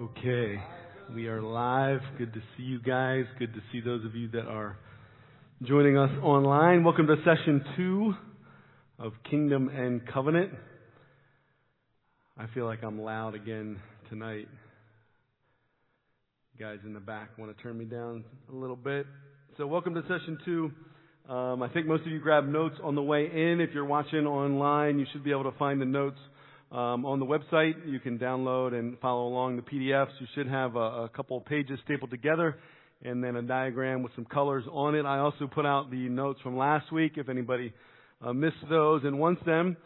Okay, we are live. Good to see you guys. Good to see those of you that are joining us online. Welcome to session two of Kingdom and Covenant. I feel like I'm loud again tonight. You guys in the back want to turn me down a little bit. So, welcome to session two. Um, I think most of you grabbed notes on the way in. If you're watching online, you should be able to find the notes um, on the website. You can download and follow along the PDFs. You should have a, a couple of pages stapled together and then a diagram with some colors on it. I also put out the notes from last week if anybody uh, missed those and wants them.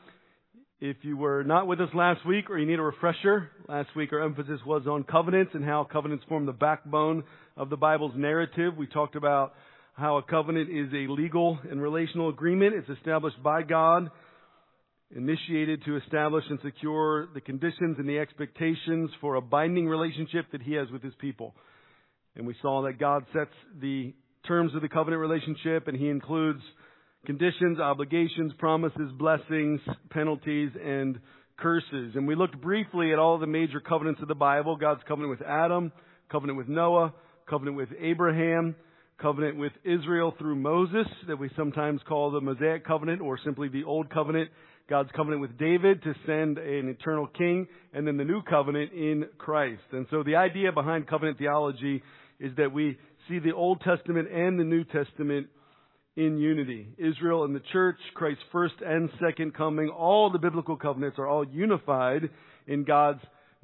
If you were not with us last week or you need a refresher, last week our emphasis was on covenants and how covenants form the backbone of the Bible's narrative. We talked about how a covenant is a legal and relational agreement. It's established by God, initiated to establish and secure the conditions and the expectations for a binding relationship that He has with His people. And we saw that God sets the terms of the covenant relationship and He includes conditions, obligations, promises, blessings, penalties, and curses. And we looked briefly at all the major covenants of the Bible God's covenant with Adam, covenant with Noah, covenant with Abraham, covenant with Israel through Moses that we sometimes call the Mosaic covenant or simply the Old covenant. God's covenant with David to send an eternal king and then the new covenant in Christ. And so the idea behind covenant theology is that we see the Old Testament and the New Testament in unity. Israel and the church, Christ's first and second coming, all the biblical covenants are all unified in God's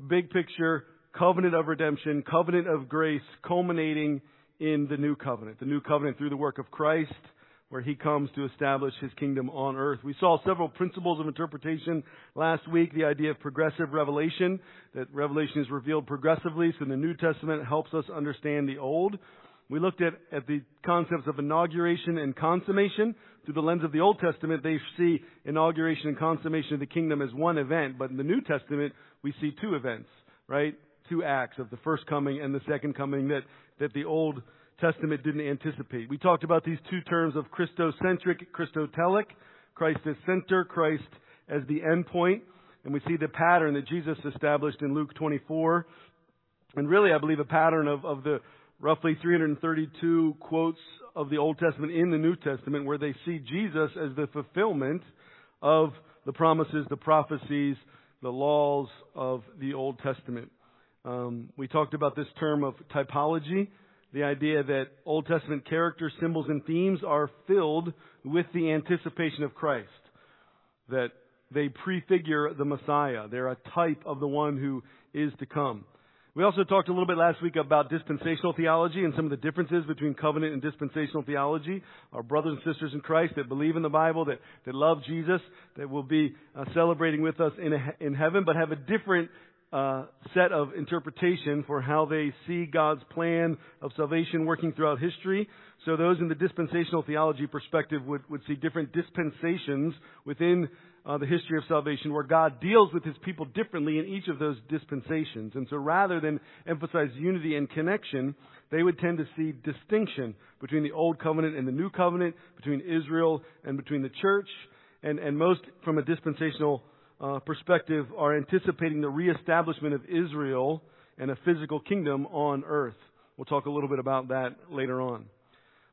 big picture covenant of redemption, covenant of grace, culminating in the new covenant. The new covenant through the work of Christ, where he comes to establish his kingdom on earth. We saw several principles of interpretation last week. The idea of progressive revelation, that revelation is revealed progressively, so the New Testament helps us understand the Old. We looked at, at the concepts of inauguration and consummation. Through the lens of the Old Testament, they see inauguration and consummation of the kingdom as one event, but in the New Testament, we see two events, right? Two acts of the first coming and the second coming that that the Old Testament didn't anticipate. We talked about these two terms of Christocentric, Christotelic, Christ as center, Christ as the end point. And we see the pattern that Jesus established in Luke 24. And really, I believe a pattern of, of the roughly 332 quotes of the Old Testament in the New Testament where they see Jesus as the fulfillment of the promises, the prophecies, the laws of the Old Testament. Um, we talked about this term of typology, the idea that Old Testament characters, symbols, and themes are filled with the anticipation of Christ. That they prefigure the Messiah. They're a type of the one who is to come. We also talked a little bit last week about dispensational theology and some of the differences between covenant and dispensational theology. Our brothers and sisters in Christ that believe in the Bible, that, that love Jesus, that will be uh, celebrating with us in, a, in heaven, but have a different uh, set of interpretation for how they see God's plan of salvation working throughout history. So those in the dispensational theology perspective would, would see different dispensations within uh, the history of salvation where God deals with his people differently in each of those dispensations. And so rather than emphasize unity and connection, they would tend to see distinction between the old covenant and the new covenant, between Israel and between the church. And, and most from a dispensational uh, perspective are anticipating the reestablishment of Israel and a physical kingdom on earth. We'll talk a little bit about that later on.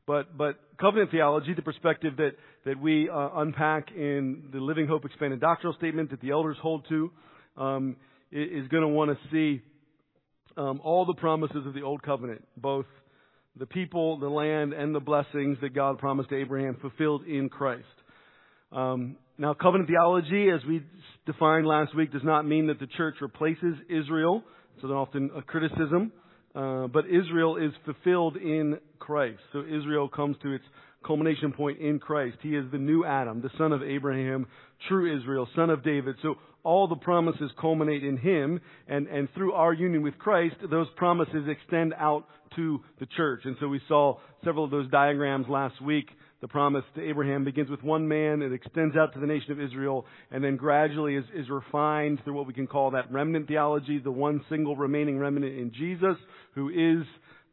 But, but covenant theology, the perspective that, that we uh, unpack in the Living Hope Expanded Doctrinal Statement that the elders hold to, um, is going to want to see um, all the promises of the Old Covenant, both the people, the land, and the blessings that God promised to Abraham fulfilled in Christ. Um, now, covenant theology, as we defined last week, does not mean that the church replaces Israel. So, often a criticism. Uh, but Israel is fulfilled in Christ. So Israel comes to its culmination point in Christ. He is the new Adam, the son of Abraham, true Israel, son of David. So all the promises culminate in him, and, and through our union with Christ, those promises extend out to the church. And so we saw several of those diagrams last week the promise to Abraham begins with one man, it extends out to the nation of Israel, and then gradually is, is refined through what we can call that remnant theology, the one single remaining remnant in Jesus, who is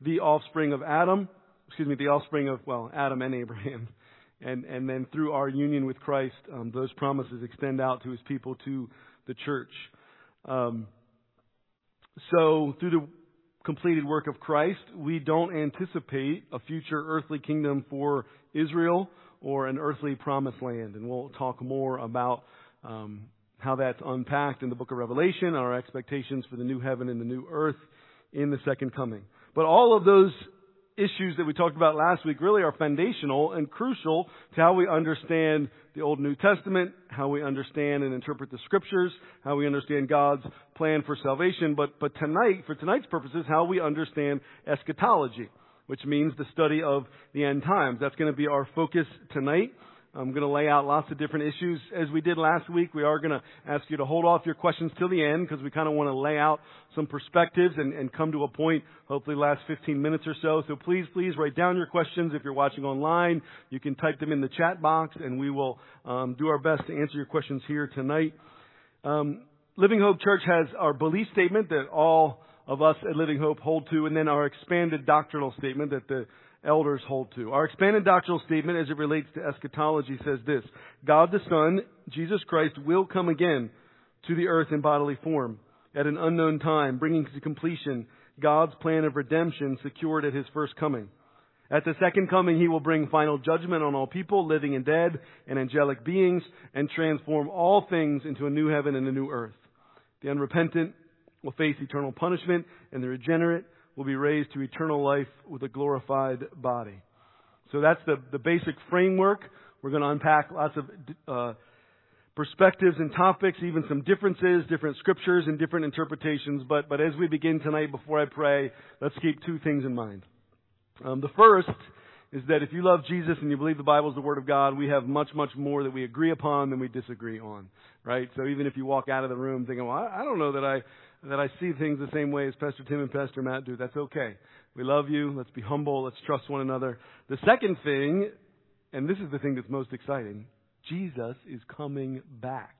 the offspring of Adam, excuse me, the offspring of, well, Adam and Abraham. And, and then through our union with Christ, um, those promises extend out to his people, to the church. Um, So, through the completed work of Christ, we don't anticipate a future earthly kingdom for Israel or an earthly promised land. And we'll talk more about um, how that's unpacked in the book of Revelation, our expectations for the new heaven and the new earth in the second coming. But all of those issues that we talked about last week really are foundational and crucial to how we understand the Old New Testament, how we understand and interpret the scriptures, how we understand God's plan for salvation, but, but tonight, for tonight's purposes, how we understand eschatology, which means the study of the end times. That's going to be our focus tonight. I'm going to lay out lots of different issues. As we did last week, we are going to ask you to hold off your questions till the end because we kind of want to lay out some perspectives and, and come to a point, hopefully last 15 minutes or so. So please, please write down your questions. If you're watching online, you can type them in the chat box and we will um, do our best to answer your questions here tonight. Um, Living Hope Church has our belief statement that all of us at Living Hope hold to, and then our expanded doctrinal statement that the elders hold to. Our expanded doctrinal statement as it relates to eschatology says this God the Son, Jesus Christ, will come again to the earth in bodily form at an unknown time, bringing to completion God's plan of redemption secured at his first coming. At the second coming, he will bring final judgment on all people, living and dead, and angelic beings, and transform all things into a new heaven and a new earth. The unrepentant will face eternal punishment, and the regenerate will be raised to eternal life with a glorified body. So that's the, the basic framework. We're going to unpack lots of uh, perspectives and topics, even some differences, different scriptures and different interpretations. But, but as we begin tonight, before I pray, let's keep two things in mind. Um, the first is that if you love Jesus and you believe the Bible is the Word of God, we have much, much more that we agree upon than we disagree on, right? So even if you walk out of the room thinking, well, I, I don't know that I that I see things the same way as Pastor Tim and Pastor Matt do. That's okay. We love you. Let's be humble. Let's trust one another. The second thing, and this is the thing that's most exciting, Jesus is coming back.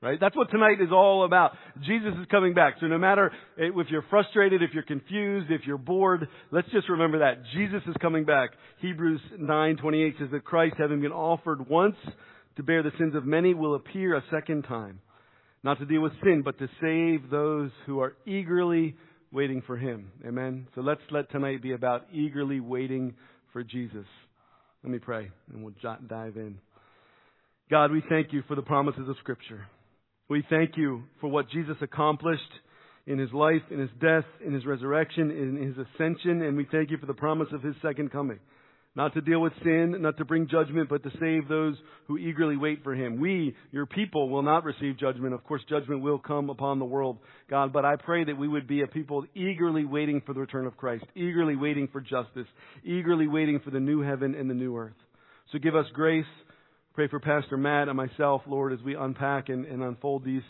Right? That's what tonight is all about. Jesus is coming back. So no matter eh, if you're frustrated, if you're confused, if you're bored, let's just remember that. Jesus is coming back. Hebrews 9:28 says that Christ having been offered once to bear the sins of many will appear a second time not to deal with sin, but to save those who are eagerly waiting for Him. Amen. So let's let tonight be about eagerly waiting for Jesus. Let me pray and we'll dive in. God, we thank you for the promises of Scripture. We thank you for what Jesus accomplished in His life, in His death, in His resurrection, in His ascension, and we thank you for the promise of His second coming. Not to deal with sin, not to bring judgment, but to save those who eagerly wait for Him. We, your people, will not receive judgment. Of course, judgment will come upon the world, God, but I pray that we would be a people eagerly waiting for the return of Christ, eagerly waiting for justice, eagerly waiting for the new heaven and the new earth. So give us grace. Pray for Pastor Matt and myself, Lord, as we unpack and, and unfold these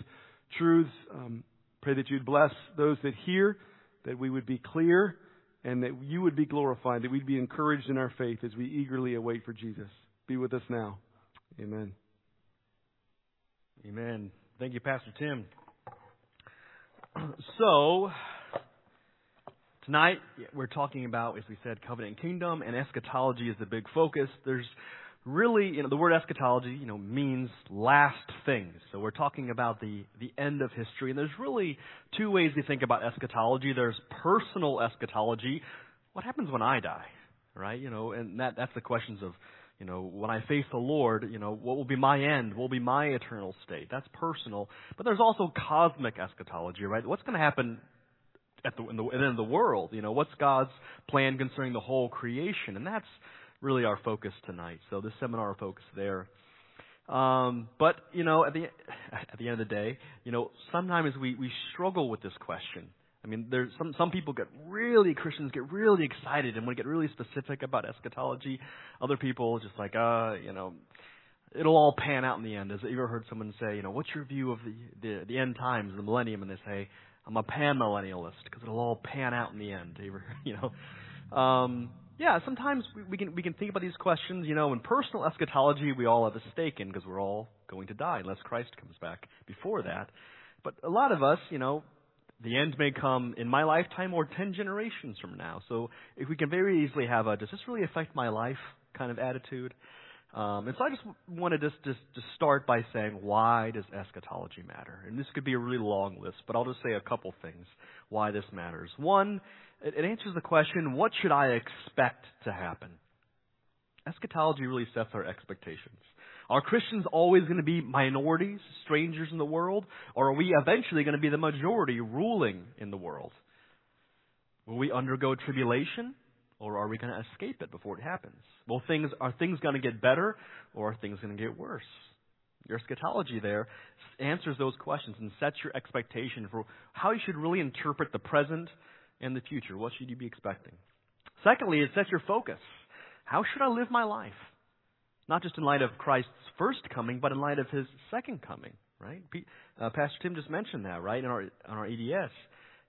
truths. Um, pray that you'd bless those that hear, that we would be clear and that you would be glorified, that we'd be encouraged in our faith as we eagerly await for Jesus. Be with us now. Amen. Amen. Thank you, Pastor Tim. So, tonight we're talking about, as we said, covenant kingdom, and eschatology is the big focus. There's really, you know, the word eschatology, you know, means last things. So we're talking about the, the end of history. And there's really two ways to think about eschatology. There's personal eschatology. What happens when I die? Right? You know, and that, that's the questions of, you know, when I face the Lord, you know, what will be my end? What will be my eternal state? That's personal. But there's also cosmic eschatology, right? What's going to happen at the, in the, in the world? You know, what's God's plan concerning the whole creation? And that's, really our focus tonight. So this seminar focus there. Um, but you know, at the at the end of the day, you know, sometimes we we struggle with this question. I mean, there's some some people get really Christians get really excited and want to get really specific about eschatology. Other people just like, uh, you know, it'll all pan out in the end. Has you ever heard someone say, you know, what's your view of the the, the end times, the millennium? And they say, I'm a pan millennialist because it'll all pan out in the end. You ever, you know, um, yeah, sometimes we, we, can we can think about these questions. You know, in personal eschatology, we all have a stake in because we're all going to die unless Christ comes back before that. But a lot of us, you know, the end may come in my lifetime or ten generations from now. So if we can very easily have a "Does this really affect my life?" kind of attitude, Um, and so I just wanted to just to start by saying, why does eschatology matter? And this could be a really long list, but I'll just say a couple things why this matters. One, it, it answers the question, what should I expect to happen? Eschatology really sets our expectations. Are Christians always going to be minorities, strangers in the world, or are we eventually going to be the majority ruling in the world? Will we undergo tribulation? or are we going to escape it before it happens? Well, things are things going to get better, or are things going to get worse? Your eschatology there answers those questions and sets your expectation for how you should really interpret the present and the future. What should you be expecting? Secondly, it sets your focus. How should I live my life? Not just in light of Christ's first coming, but in light of his second coming, right? Uh, Pastor Tim just mentioned that, right, in our, in our EDS.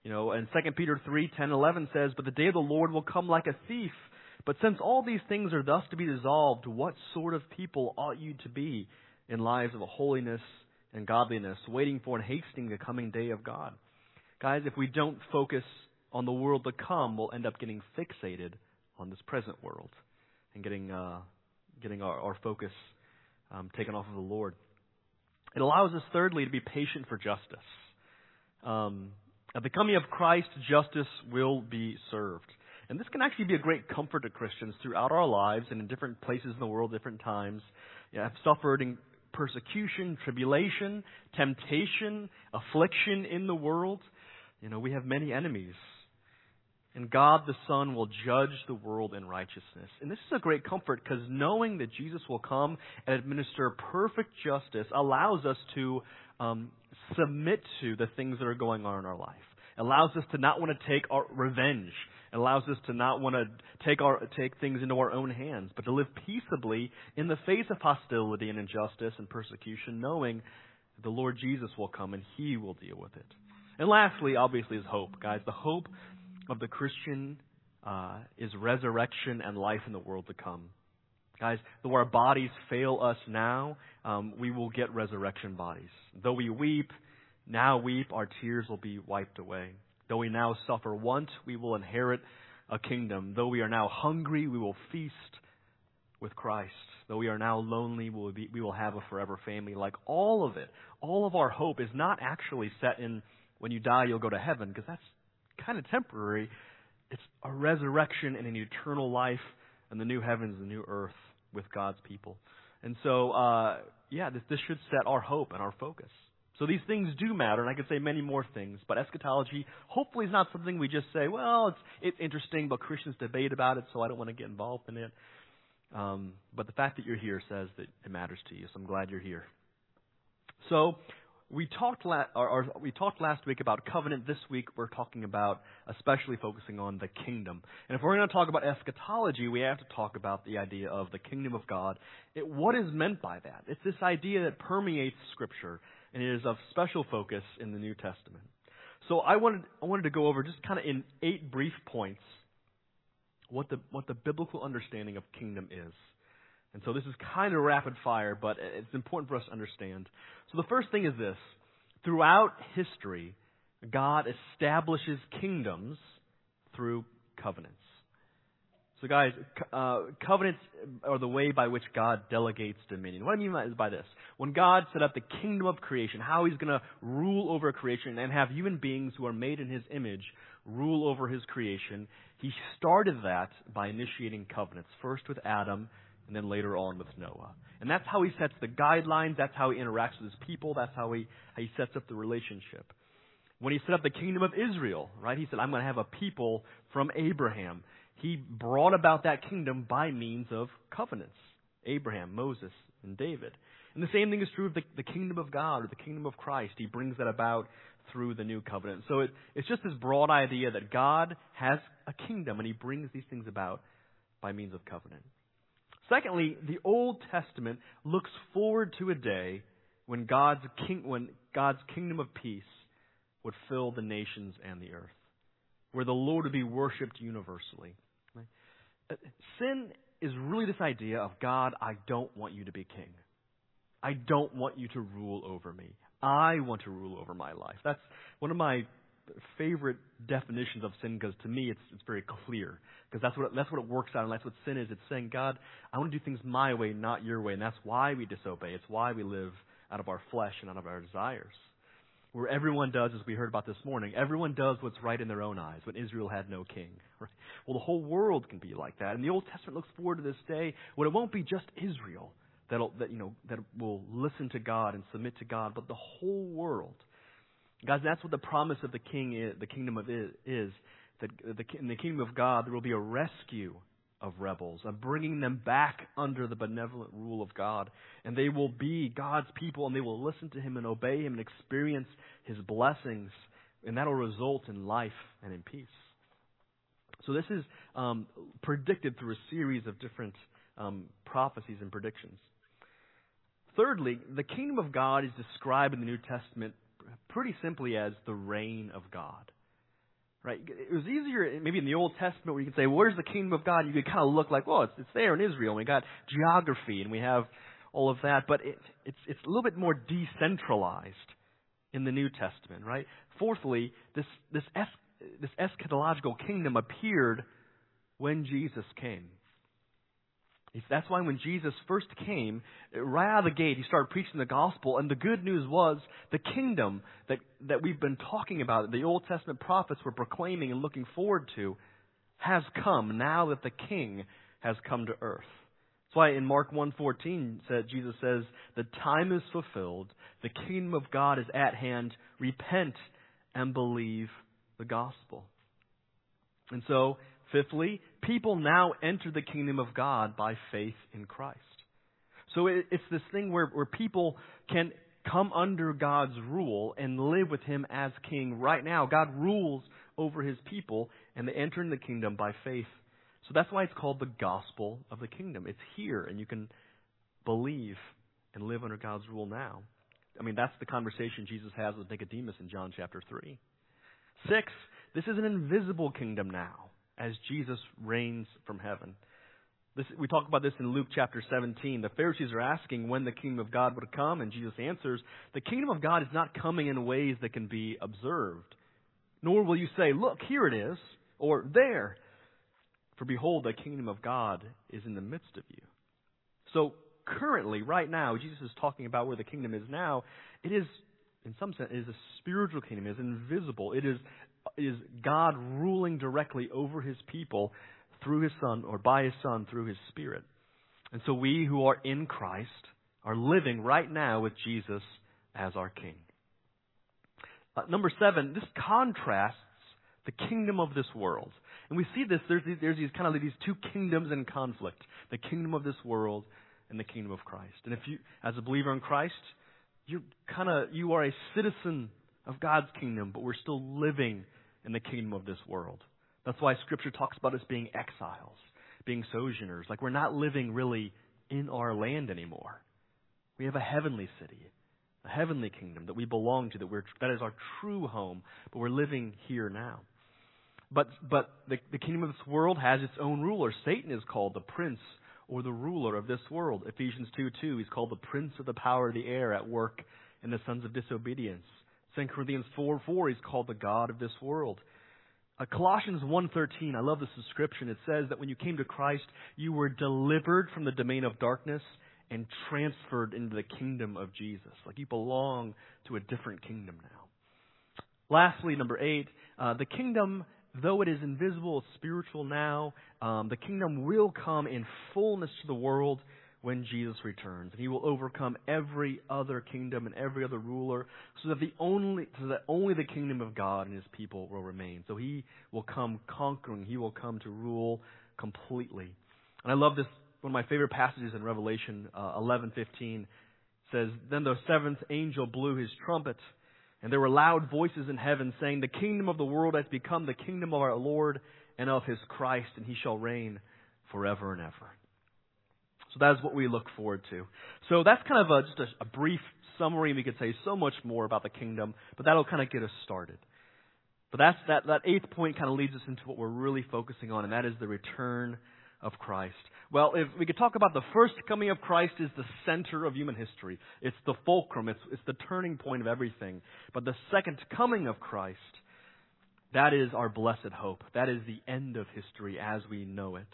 You know, and 2 Peter 3, 10, 11 says, But the day of the Lord will come like a thief. But since all these things are thus to be dissolved, what sort of people ought you to be in lives of holiness and godliness, waiting for and hastening the coming day of God? Guys, if we don't focus on the world to come, we'll end up getting fixated on this present world and getting, uh, getting our, our focus um, taken off of the Lord. It allows us, thirdly, to be patient for justice. Um, at the coming of Christ, justice will be served. And this can actually be a great comfort to Christians throughout our lives and in different places in the world, different times. You know, have suffered in persecution, tribulation, temptation, affliction in the world. You know, we have many enemies. And God the Son will judge the world in righteousness. And this is a great comfort because knowing that Jesus will come and administer perfect justice allows us to um, submit to the things that are going on in our life. It allows us to not want to take our revenge. It allows us to not want to take our take things into our own hands, but to live peaceably in the face of hostility and injustice and persecution, knowing the Lord Jesus will come and He will deal with it. And lastly, obviously, is hope, guys. The hope of the Christian uh, is resurrection and life in the world to come. Guys, though our bodies fail us now, um, we will get resurrection bodies. Though we weep, now weep, our tears will be wiped away. Though we now suffer want, we will inherit a kingdom. Though we are now hungry, we will feast with Christ. Though we are now lonely, we will, be, we will have a forever family. Like all of it, all of our hope is not actually set in when you die, you'll go to heaven, because that's kind of temporary. It's a resurrection and an eternal life and the new heavens, and the new earth with God's people. And so, uh, yeah, this, this should set our hope and our focus. So these things do matter, and I could say many more things, but eschatology hopefully is not something we just say, well, it's, it's interesting, but Christians debate about it, so I don't want to get involved in it. Um, but the fact that you're here says that it matters to you, so I'm glad you're here. So we talked, la- or, or we talked last week about covenant. This week we're talking about especially focusing on the kingdom. And if we're going to talk about eschatology, we have to talk about the idea of the kingdom of God. It, what is meant by that? It's this idea that permeates Scripture and it is of special focus in the New Testament. So I wanted, I wanted to go over just kind of in eight brief points what the, what the biblical understanding of kingdom is. And so this is kind of rapid fire, but it's important for us to understand. So the first thing is this. Throughout history, God establishes kingdoms through covenants. So, guys, uh, covenants are the way by which God delegates dominion. What I mean by, by this, when God set up the kingdom of creation, how He's going to rule over creation and have human beings who are made in His image rule over His creation, He started that by initiating covenants. First with Adam, and then later on with Noah. And that's how he sets the guidelines, that's how he interacts with his people, that's how he, how he sets up the relationship. When he set up the kingdom of Israel, right, he said, I'm going to have a people from Abraham. He brought about that kingdom by means of covenants Abraham, Moses, and David. And the same thing is true of the, the kingdom of God or the kingdom of Christ. He brings that about through the new covenant. So it, it's just this broad idea that God has a kingdom and he brings these things about by means of covenant. Secondly, the Old Testament looks forward to a day when God's, king, when God's kingdom of peace would fill the nations and the earth, where the Lord would be worshiped universally. Sin is really this idea of God, I don't want you to be king. I don't want you to rule over me. I want to rule over my life. That's one of my favorite definitions of sin because to me it's it's very clear because that's what it, that's what it works out and that's what sin is. It's saying God, I want to do things my way, not your way, and that's why we disobey. It's why we live out of our flesh and out of our desires. Where everyone does, as we heard about this morning, everyone does what's right in their own eyes. When Israel had no king, right? well, the whole world can be like that, and the Old Testament looks forward to this day when it won't be just Israel that'll that you know that will listen to God and submit to God, but the whole world. Guys, that's what the promise of the king is, the kingdom of is, that the, in the kingdom of God there will be a rescue of rebels, of bringing them back under the benevolent rule of God. And they will be God's people and they will listen to Him and obey Him and experience His blessings. And that will result in life and in peace. So this is um, predicted through a series of different um, prophecies and predictions. Thirdly, the kingdom of God is described in the New Testament pretty simply as the reign of God. Right? It was easier, maybe in the Old Testament, where you could say, "Where's the kingdom of God?" You could kind of look like, "Well, it's, it's there in Israel." And we got geography, and we have all of that, but it, it's it's a little bit more decentralized in the New Testament, right? Fourthly, this this es, this eschatological kingdom appeared when Jesus came. That's why when Jesus first came, right out of the gate, he started preaching the gospel, and the good news was the kingdom that, that we've been talking about, the Old Testament prophets were proclaiming and looking forward to, has come now that the king has come to earth. That's why in Mark 1.14, Jesus says, The time is fulfilled, the kingdom of God is at hand, repent and believe the gospel. And so, Fifthly, people now enter the kingdom of God by faith in Christ. So it, it's this thing where, where people can come under God's rule and live with Him as King right now. God rules over His people, and they enter in the kingdom by faith. So that's why it's called the gospel of the kingdom. It's here, and you can believe and live under God's rule now. I mean, that's the conversation Jesus has with Nicodemus in John chapter 3. Six, this is an invisible kingdom now as Jesus reigns from heaven. This, we talk about this in Luke chapter 17. The Pharisees are asking when the kingdom of God would come, and Jesus answers, The kingdom of God is not coming in ways that can be observed. Nor will you say, Look, here it is, or there. For behold, the kingdom of God is in the midst of you. So, currently, right now, Jesus is talking about where the kingdom is now. It is, in some sense, it is a spiritual kingdom. It is invisible. It is is God ruling directly over his people through his Son or by his Son through his Spirit. And so we who are in Christ are living right now with Jesus as our King. Uh, number seven, this contrasts the kingdom of this world. And we see this, there's, there's these kind of these two kingdoms in conflict the kingdom of this world and the kingdom of Christ. And if you, as a believer in Christ, you're kind of, you are a citizen of God's kingdom, but we're still living in the kingdom of this world. That's why Scripture talks about us being exiles, being sojourners. Like we're not living really in our land anymore. We have a heavenly city, a heavenly kingdom that we belong to, that, we're, that is our true home, but we're living here now. But, but the, the kingdom of this world has its own ruler. Satan is called the prince or the ruler of this world. Ephesians 2 2, he's called the prince of the power of the air at work in the sons of disobedience. 2 Corinthians 4 4, he's called the God of this world. Uh, Colossians 1.13, I love this description. It says that when you came to Christ, you were delivered from the domain of darkness and transferred into the kingdom of Jesus. Like you belong to a different kingdom now. Lastly, number eight, uh, the kingdom, though it is invisible, spiritual now. Um, the kingdom will come in fullness to the world when Jesus returns. And he will overcome every other kingdom and every other ruler so that the only so that only the kingdom of God and his people will remain. So he will come conquering, he will come to rule completely. And I love this one of my favorite passages in Revelation uh, 11:15 says, "Then the seventh angel blew his trumpet, and there were loud voices in heaven saying, "The kingdom of the world has become the kingdom of our Lord and of his Christ, and he shall reign forever and ever." So that is what we look forward to. So that's kind of a, just a, a brief summary. We could say so much more about the kingdom, but that'll kind of get us started. But that's, that, that eighth point kind of leads us into what we're really focusing on, and that is the return of Christ. Well, if we could talk about the first coming of Christ is the center of human history. It's the fulcrum. It's, it's the turning point of everything. But the second coming of Christ That is our blessed hope. That is the end of history as we know it.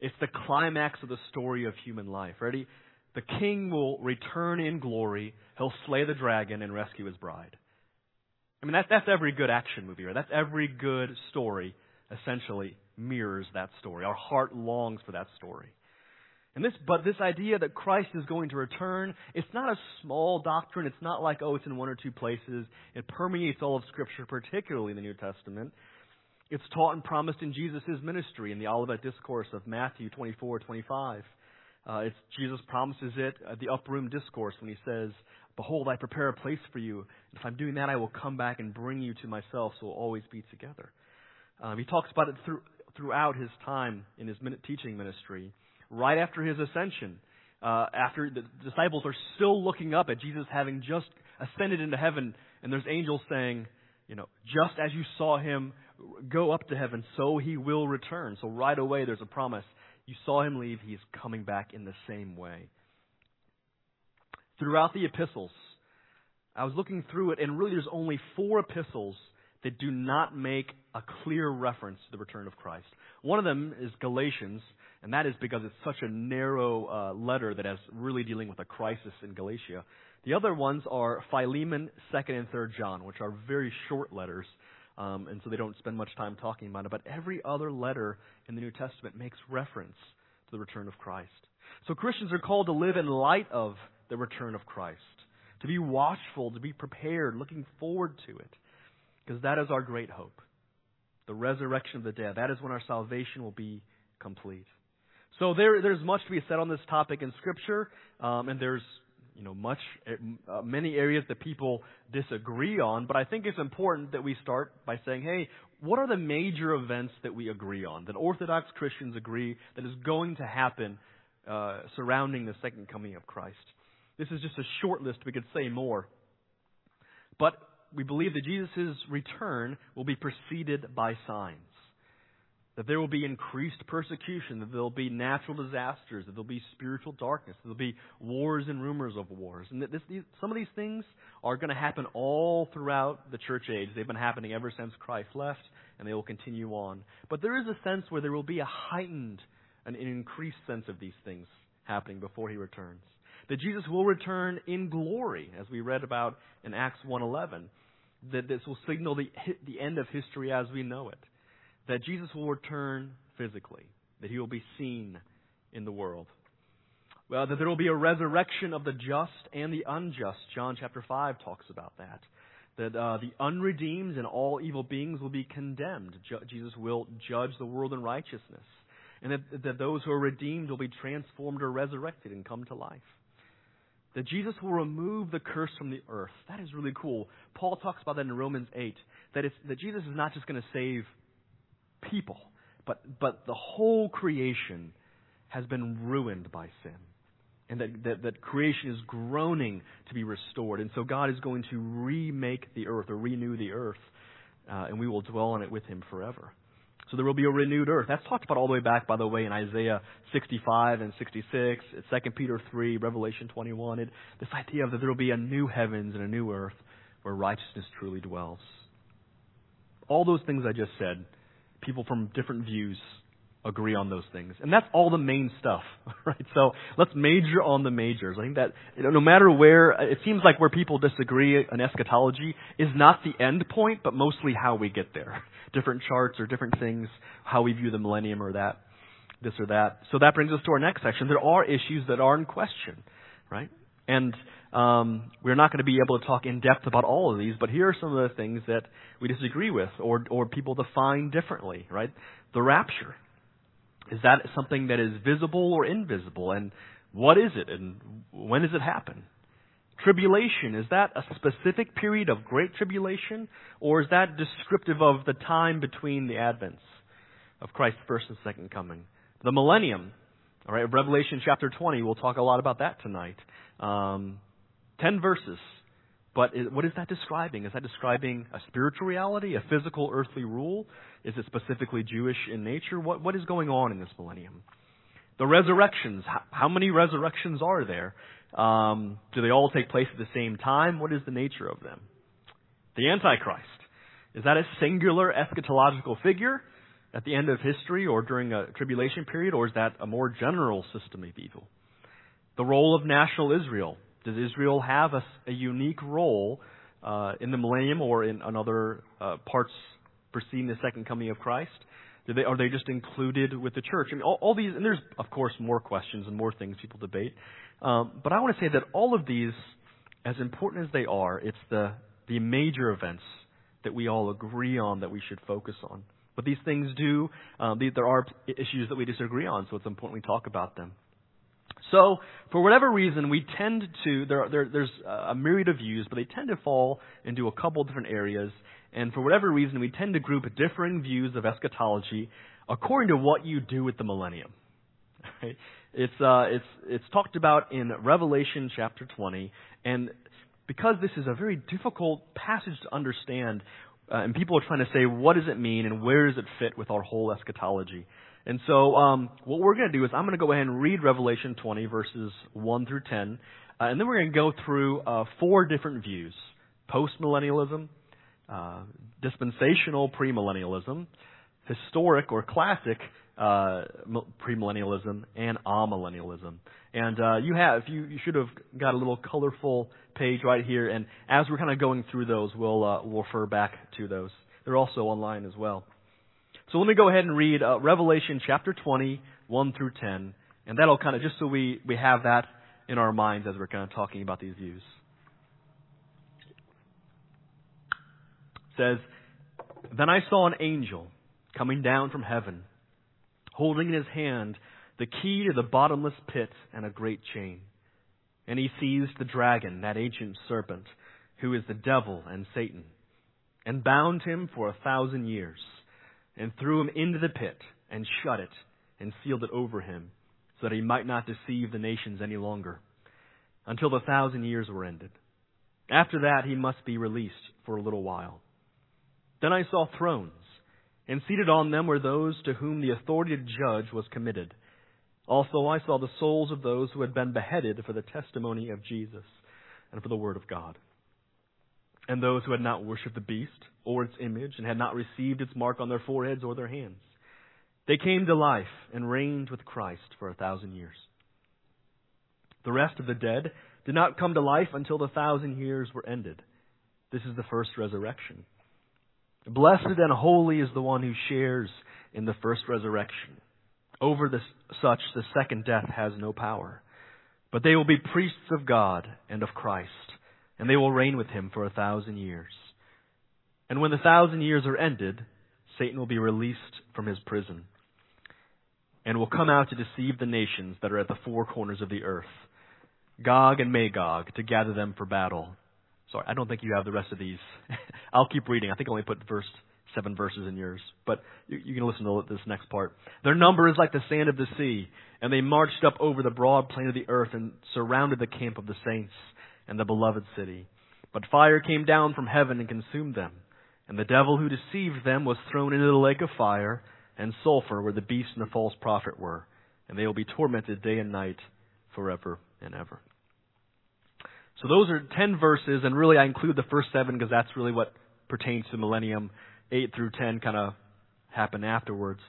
It's the climax of the story of human life. Ready? The king will return in glory. He'll slay the dragon and rescue his bride. I mean, that's, that's every good action movie, right? That's every good story, essentially, mirrors that story. Our heart longs for that story. And this, but this idea that Christ is going to return, it's not a small doctrine. It's not like, oh, it's in one or two places. It permeates all of Scripture, particularly in the New Testament. It's taught and promised in Jesus' ministry in the Olivet Discourse of Matthew 24, 25. Uh, Jesus promises it at the upper room discourse when he says, Behold, I prepare a place for you. If I'm doing that, I will come back and bring you to myself, so we'll always be together. Um, he talks about it through, throughout his time in his teaching ministry. Right after his ascension, uh, after the disciples are still looking up at Jesus having just ascended into heaven, and there's angels saying, you know, just as you saw him go up to heaven, so he will return. So right away, there's a promise. You saw him leave, he's coming back in the same way. Throughout the epistles, I was looking through it, and really there's only four epistles that do not make a clear reference to the return of Christ. One of them is Galatians, and that is because it's such a narrow uh, letter that is really dealing with a crisis in Galatia. The other ones are Philemon, 2nd and 3rd John, which are very short letters, um, and so they don't spend much time talking about it. But every other letter in the New Testament makes reference to the return of Christ. So Christians are called to live in light of the return of Christ, to be watchful, to be prepared, looking forward to it, because that is our great hope. The resurrection of the dead. That is when our salvation will be complete. So there, there's much to be said on this topic in Scripture, um, and there's you know much uh, many areas that people disagree on. But I think it's important that we start by saying, hey, what are the major events that we agree on that Orthodox Christians agree that is going to happen uh, surrounding the second coming of Christ? This is just a short list. We could say more, but we believe that Jesus' return will be preceded by signs that there will be increased persecution, that there will be natural disasters, that there will be spiritual darkness, that there will be wars and rumors of wars. And that this, these, some of these things are going to happen all throughout the church age. They've been happening ever since Christ left, and they will continue on. But there is a sense where there will be a heightened, an increased sense of these things happening before he returns. That Jesus will return in glory, as we read about in Acts 1.11. That this will signal the, the end of history as we know it that Jesus will return physically, that he will be seen in the world. Well, that there will be a resurrection of the just and the unjust. John chapter 5 talks about that. That uh, the unredeemed and all evil beings will be condemned. Ju- Jesus will judge the world in righteousness. And that, that those who are redeemed will be transformed or resurrected and come to life. That Jesus will remove the curse from the earth. That is really cool. Paul talks about that in Romans 8. That, that Jesus is not just going to save people. But, but the whole creation has been ruined by sin. And that, that, that creation is groaning to be restored. And so God is going to remake the earth or renew the earth. Uh, and we will dwell on it with Him forever. So there will be a renewed earth. That's talked about all the way back, by the way, in Isaiah 65 and 66, 2 Peter 3, Revelation 21. It, this idea of that there will be a new heavens and a new earth where righteousness truly dwells. All those things I just said people from different views agree on those things. And that's all the main stuff, right? So let's major on the majors. I think that you know, no matter where, it seems like where people disagree on eschatology is not the end point, but mostly how we get there. Different charts or different things, how we view the millennium or that, this or that. So that brings us to our next section. There are issues that are in question, right? And um, we're not going to be able to talk in depth about all of these, but here are some of the things that we disagree with or, or people define differently, right? The rapture. Is that something that is visible or invisible? And what is it? And when does it happen? Tribulation, is that a specific period of great tribulation? Or is that descriptive of the time between the advents of Christ's first and second coming? The millennium, all right, Revelation chapter 20, we'll talk a lot about that tonight. Um, Ten verses. But what is that describing? Is that describing a spiritual reality, a physical earthly rule? Is it specifically Jewish in nature? What, what is going on in this millennium? The resurrections. How, how many resurrections are there? Um, do they all take place at the same time? What is the nature of them? The Antichrist. Is that a singular eschatological figure at the end of history or during a tribulation period, or is that a more general system of evil? The role of national Israel. Does Israel have a, a unique role uh, in the millennium or in, other uh, parts preceding the second coming of Christ? They, are they just included with the church? I mean, all, all, these, and there's of course more questions and more things people debate. Um, but I want to say that all of these, as important as they are, it's the the major events that we all agree on that we should focus on. But these things do, um, there are issues that we disagree on, so it's important we talk about them. So, for whatever reason, we tend to, there, there, there's a myriad of views, but they tend to fall into a couple different areas. And for whatever reason, we tend to group differing views of eschatology according to what you do with the millennium. It's, uh, it's, it's talked about in Revelation chapter 20, and because this is a very difficult passage to understand, uh, and people are trying to say, what does it mean and where does it fit with our whole eschatology? And so, um, what we're going to do is I'm going to go ahead and read Revelation 20, verses 1 through 10, uh, and then we're going to go through uh, four different views postmillennialism, uh, dispensational premillennialism, historic or classic uh, premillennialism, and amillennialism. And uh, you have you, you should have got a little colorful page right here. And as we're kind of going through those, we'll uh, we'll refer back to those. They're also online as well. So let me go ahead and read uh, Revelation chapter 20, 1 through 10, and that'll kind of just so we we have that in our minds as we're kind of talking about these views. It says, then I saw an angel coming down from heaven, holding in his hand the key to the bottomless pit and a great chain. And he seized the dragon, that ancient serpent, who is the devil and Satan, and bound him for a thousand years, and threw him into the pit, and shut it, and sealed it over him, so that he might not deceive the nations any longer, until the thousand years were ended. After that, he must be released for a little while. Then I saw thrones, and seated on them were those to whom the authority to judge was committed. Also, I saw the souls of those who had been beheaded for the testimony of Jesus and for the Word of God, and those who had not worshipped the beast or its image and had not received its mark on their foreheads or their hands. They came to life and reigned with Christ for a thousand years. The rest of the dead did not come to life until the thousand years were ended. This is the first resurrection. Blessed and holy is the one who shares in the first resurrection. Over such, the second death has no power. But they will be priests of God and of Christ, and they will reign with him for a thousand years. And when the thousand years are ended, Satan will be released from his prison and will come out to deceive the nations that are at the four corners of the earth, Gog and Magog, to gather them for battle. Sorry, I don't think you have the rest of these. I'll keep reading. I think I only put verse seven verses in yours, but you, you, can listen to this next part. Their number is like the sand of the sea, and they marched up over the broad plain of the earth and surrounded the camp of the saints and the beloved city. But fire came down from heaven and consumed them, and the devil who deceived them was thrown into the lake of fire and sulfur where the beast and the false prophet were, and they will be tormented day and night forever and ever. So those are ten verses, and really I include the first seven because that's really what pertains to millennium 8 through 10 kind of happen afterwards.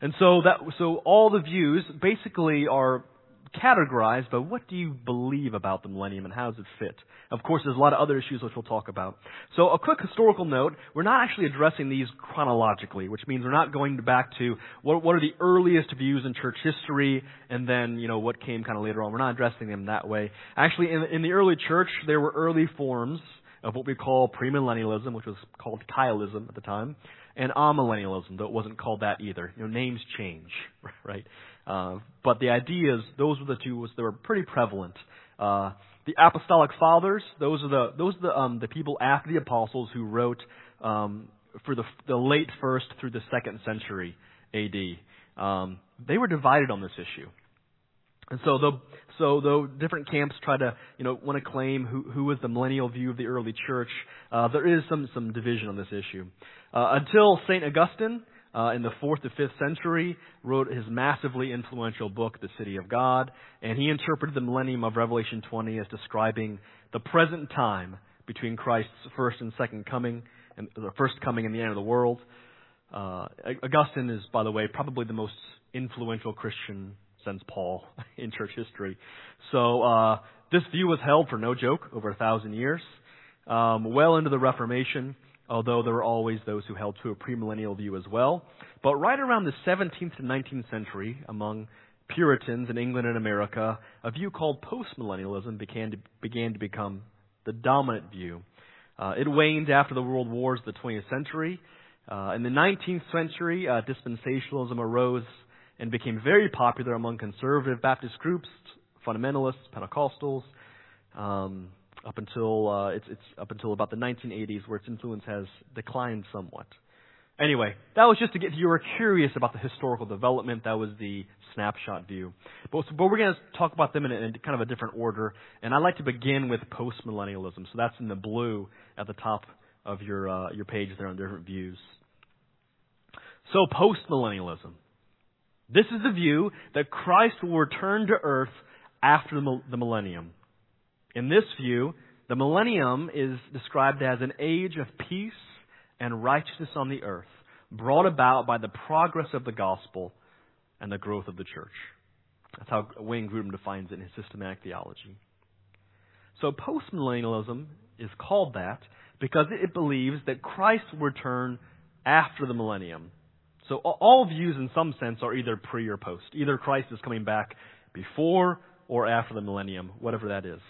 And so that, so all the views basically are categorized by what do you believe about the millennium and how does it fit? Of course, there's a lot of other issues which we'll talk about. So a quick historical note, we're not actually addressing these chronologically, which means we're not going back to what, what are the earliest views in church history and then, you know, what came kind of later on. We're not addressing them that way. Actually, in, in the early church, there were early forms of what we call premillennialism, which was called chiliasm at the time, and amillennialism, though it wasn't called that either. You know, names change, right? Uh, but the ideas, those were the two was they were pretty prevalent. Uh, the apostolic fathers, those are the those are the um, the people after the apostles who wrote um, for the the late first through the second century A.D. Um, they were divided on this issue. And so though, so though different camps try to, you know, want to claim who, who was the millennial view of the early church, uh, there is some, some division on this issue. Uh, until St. Augustine, uh, in the fourth to fifth century, wrote his massively influential book, The City of God, and he interpreted the millennium of Revelation 20 as describing the present time between Christ's first and second coming, and the first coming and the end of the world. Uh, Augustine is, by the way, probably the most influential Christian since Paul in church history. So uh, this view was held for no joke over a thousand years, um, well into the Reformation. Although there were always those who held to a premillennial view as well. But right around the 17th to 19th century, among Puritans in England and America, a view called postmillennialism began to, began to become the dominant view. Uh, it waned after the world wars of the 20th century. Uh, in the 19th century, uh, dispensationalism arose and became very popular among conservative Baptist groups, fundamentalists, Pentecostals, um, up until uh, it's, it's up until about the 1980s, where its influence has declined somewhat. Anyway, that was just to get you were curious about the historical development. That was the snapshot view. But, but we're going to talk about them in, a, in kind of a different order. And I'd like to begin with postmillennialism. So that's in the blue at the top of your uh, your page there on different views. So postmillennialism. This is the view that Christ will return to earth after the millennium. In this view, the millennium is described as an age of peace and righteousness on the earth, brought about by the progress of the gospel and the growth of the church. That's how Wayne Grudem defines it in his systematic theology. So postmillennialism is called that because it believes that Christ will return after the millennium. So all views in some sense are either pre or post. Either Christ is coming back before or after the millennium, whatever that is.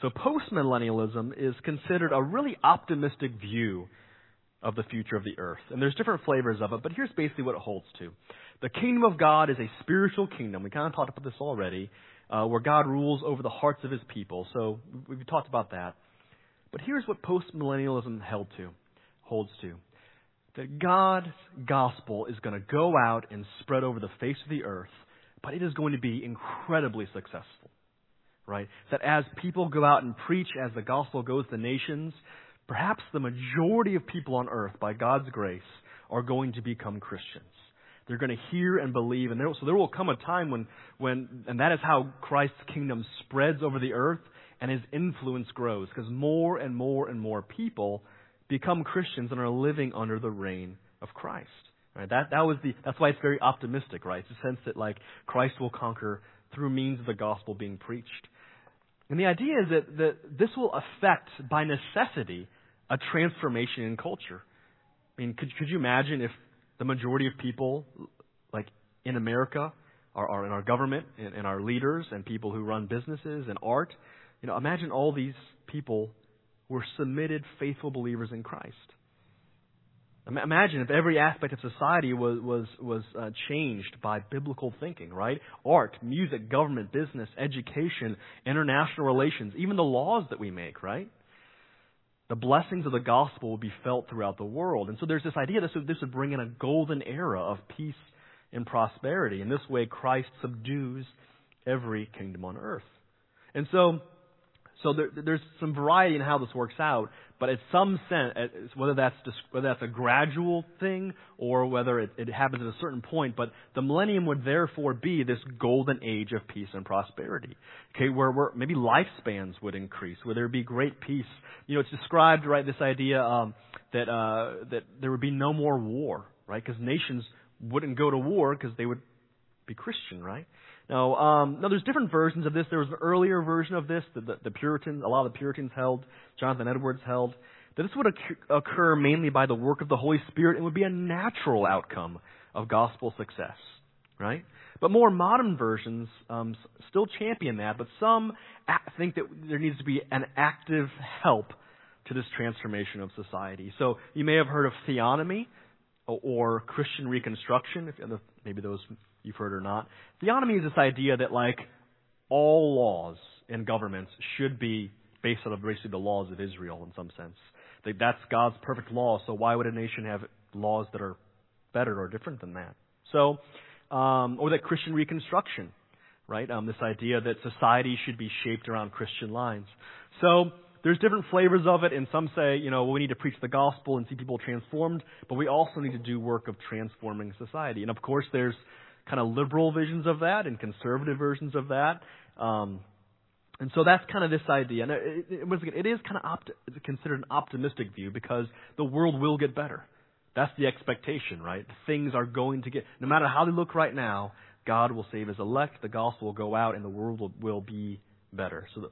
So postmillennialism is considered a really optimistic view of the future of the earth. And there's different flavors of it, but here's basically what it holds to. The kingdom of God is a spiritual kingdom. We kind of talked about this already, uh, where God rules over the hearts of his people. So we've talked about that. But here's what postmillennialism held to, holds to. That God's gospel is going to go out and spread over the face of the earth, but it is going to be incredibly successful. Right? That as people go out and preach, as the gospel goes to nations, perhaps the majority of people on earth, by God's grace, are going to become Christians. They're going to hear and believe, and there, so there will come a time when, when, and that is how Christ's kingdom spreads over the earth and his influence grows, because more and more and more people become Christians and are living under the reign of Christ. Right? That, that was the, that's why it's very optimistic, right? It's a sense that like Christ will conquer through means of the gospel being preached. And the idea is that, that this will affect, by necessity, a transformation in culture. I mean, could, could you imagine if the majority of people, like in America, are, are in our government and, and our leaders and people who run businesses and art, you know, imagine all these people were submitted, faithful believers in Christ. Imagine if every aspect of society was was was uh, changed by biblical thinking, right? Art, music, government, business, education, international relations, even the laws that we make, right? the blessings of the gospel will be felt throughout the world. And so there's this idea that this would bring in a golden era of peace and prosperity. In this way, Christ subdues every kingdom on earth. And so so there, there's some variety in how this works out, but at some sense, whether that's whether that's a gradual thing or whether it, it happens at a certain point, but the millennium would therefore be this golden age of peace and prosperity. Okay, where, where maybe lifespans would increase, where there would be great peace. You know, it's described right this idea um, that uh, that there would be no more war, right? Because nations wouldn't go to war because they would be Christian, right? Now, um, now there's different versions of this. There was an earlier version of this that the, the Puritans, a lot of the Puritans held, Jonathan Edwards held, that this would occur mainly by the work of the Holy Spirit and would be a natural outcome of gospel success, right? But more modern versions um, still champion that, but some think that there needs to be an active help to this transformation of society. So you may have heard of theonomy or Christian reconstruction, if maybe those you've heard or not. Theonomy is this idea that like all laws and governments should be based on basically the laws of Israel in some sense. Like that's God's perfect law, so why would a nation have laws that are better or different than that? So, um, or that Christian reconstruction, right? Um, this idea that society should be shaped around Christian lines. So there's different flavors of it, and some say, you know, we need to preach the gospel and see people transformed, but we also need to do work of transforming society. And of course, there's kind of liberal visions of that and conservative versions of that. Um, And so that's kind of this idea. And it, it, once again, it is kind of opt- considered an optimistic view because the world will get better. That's the expectation, right? Things are going to get, no matter how they look right now, God will save His elect, the gospel will go out, and the world will, will be better. So, the,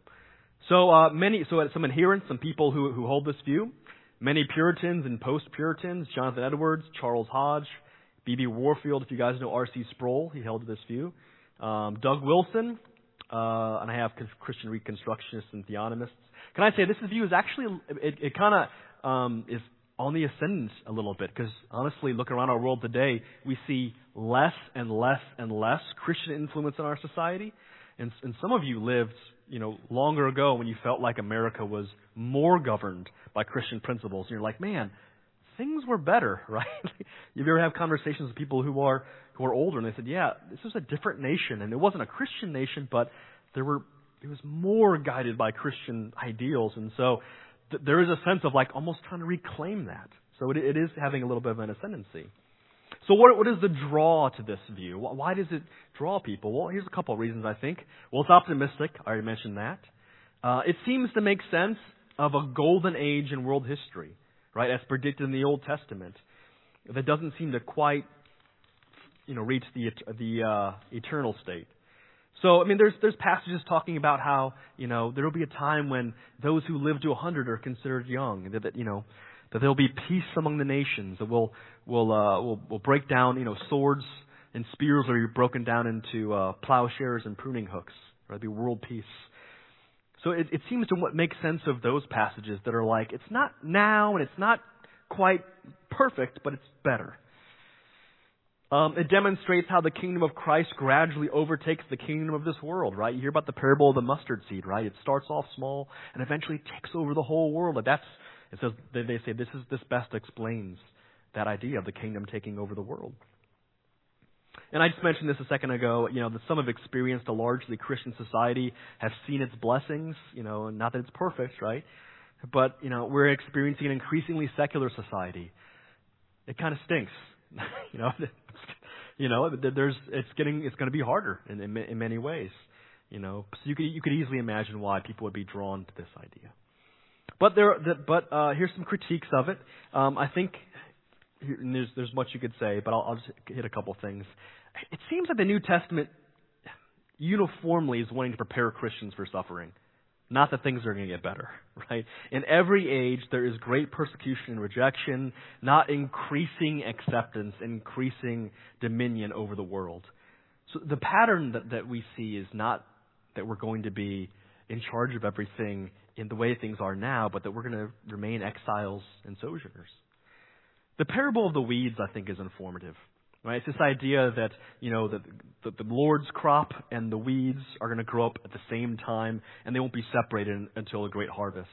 so uh, many, so some adherents, some people who who hold this view, many Puritans and post-Puritans, Jonathan Edwards, Charles Hodge, B.B. Warfield. If you guys know R.C. Sproul, he held this view. Um, Doug Wilson, uh, and I have Christian Reconstructionists and Theonomists. Can I say this view is actually it, it kind of um, is on the ascendant a little bit because honestly, looking around our world today, we see less and less and less Christian influence in our society. And, and some of you lived, you know, longer ago when you felt like America was more governed by Christian principles. And you're like, man, things were better, right? you ever have conversations with people who are who are older and they said, yeah, this was a different nation and it wasn't a Christian nation, but there were it was more guided by Christian ideals, and so th- there is a sense of like almost trying to reclaim that. So it, it is having a little bit of an ascendancy. So what, what is the draw to this view? Why does it draw people? Well, here's a couple of reasons I think. Well, it's optimistic. I already mentioned that. Uh, it seems to make sense of a golden age in world history, right, as predicted in the Old Testament. That doesn't seem to quite, you know, reach the the uh, eternal state. So, I mean, there's, there's passages talking about how, you know, there will be a time when those who live to a 100 are considered young, that, that, you know, that there will be peace among the nations, that we'll, we'll, uh, we'll, we'll break down, you know, swords and spears will be broken down into uh, plowshares and pruning hooks. There'll be world peace. So it, it seems to make sense of those passages that are like, it's not now and it's not quite perfect, but it's better. Um, it demonstrates how the kingdom of Christ gradually overtakes the kingdom of this world, right? You hear about the parable of the mustard seed, right? It starts off small and eventually takes over the whole world. That's it says they say this is this best explains that idea of the kingdom taking over the world. And I just mentioned this a second ago. You know that some have experienced a largely Christian society, have seen its blessings. You know, not that it's perfect, right? But you know we're experiencing an increasingly secular society. It kind of stinks. you know, you know, there's it's getting it's going to be harder in, in in many ways. You know, so you could you could easily imagine why people would be drawn to this idea. But there, but uh, here's some critiques of it. Um, I think there's there's much you could say, but I'll, I'll just hit a couple things. It seems that the New Testament uniformly is wanting to prepare Christians for suffering. Not that things are going to get better, right? In every age, there is great persecution and rejection, not increasing acceptance, increasing dominion over the world. So the pattern that, that we see is not that we're going to be in charge of everything in the way things are now, but that we're going to remain exiles and sojourners. The parable of the weeds, I think, is informative. Right? It's this idea that, you know, that the, the Lord's crop and the weeds are going to grow up at the same time and they won't be separated until a great harvest.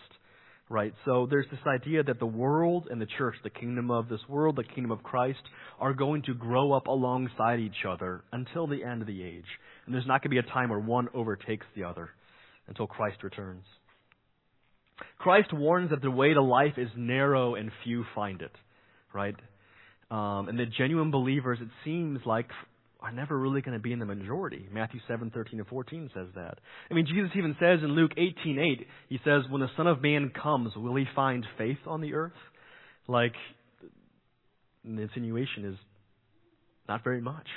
Right? So there's this idea that the world and the church, the kingdom of this world, the kingdom of Christ, are going to grow up alongside each other until the end of the age. And there's not going to be a time where one overtakes the other until Christ returns. Christ warns that the way to life is narrow and few find it. Right? Um, and the genuine believers, it seems like, are never really going to be in the majority. Matthew 7, 13 and 14 says that. I mean, Jesus even says in Luke 18, 8, he says, when the Son of Man comes, will he find faith on the earth? Like, the insinuation is not very much.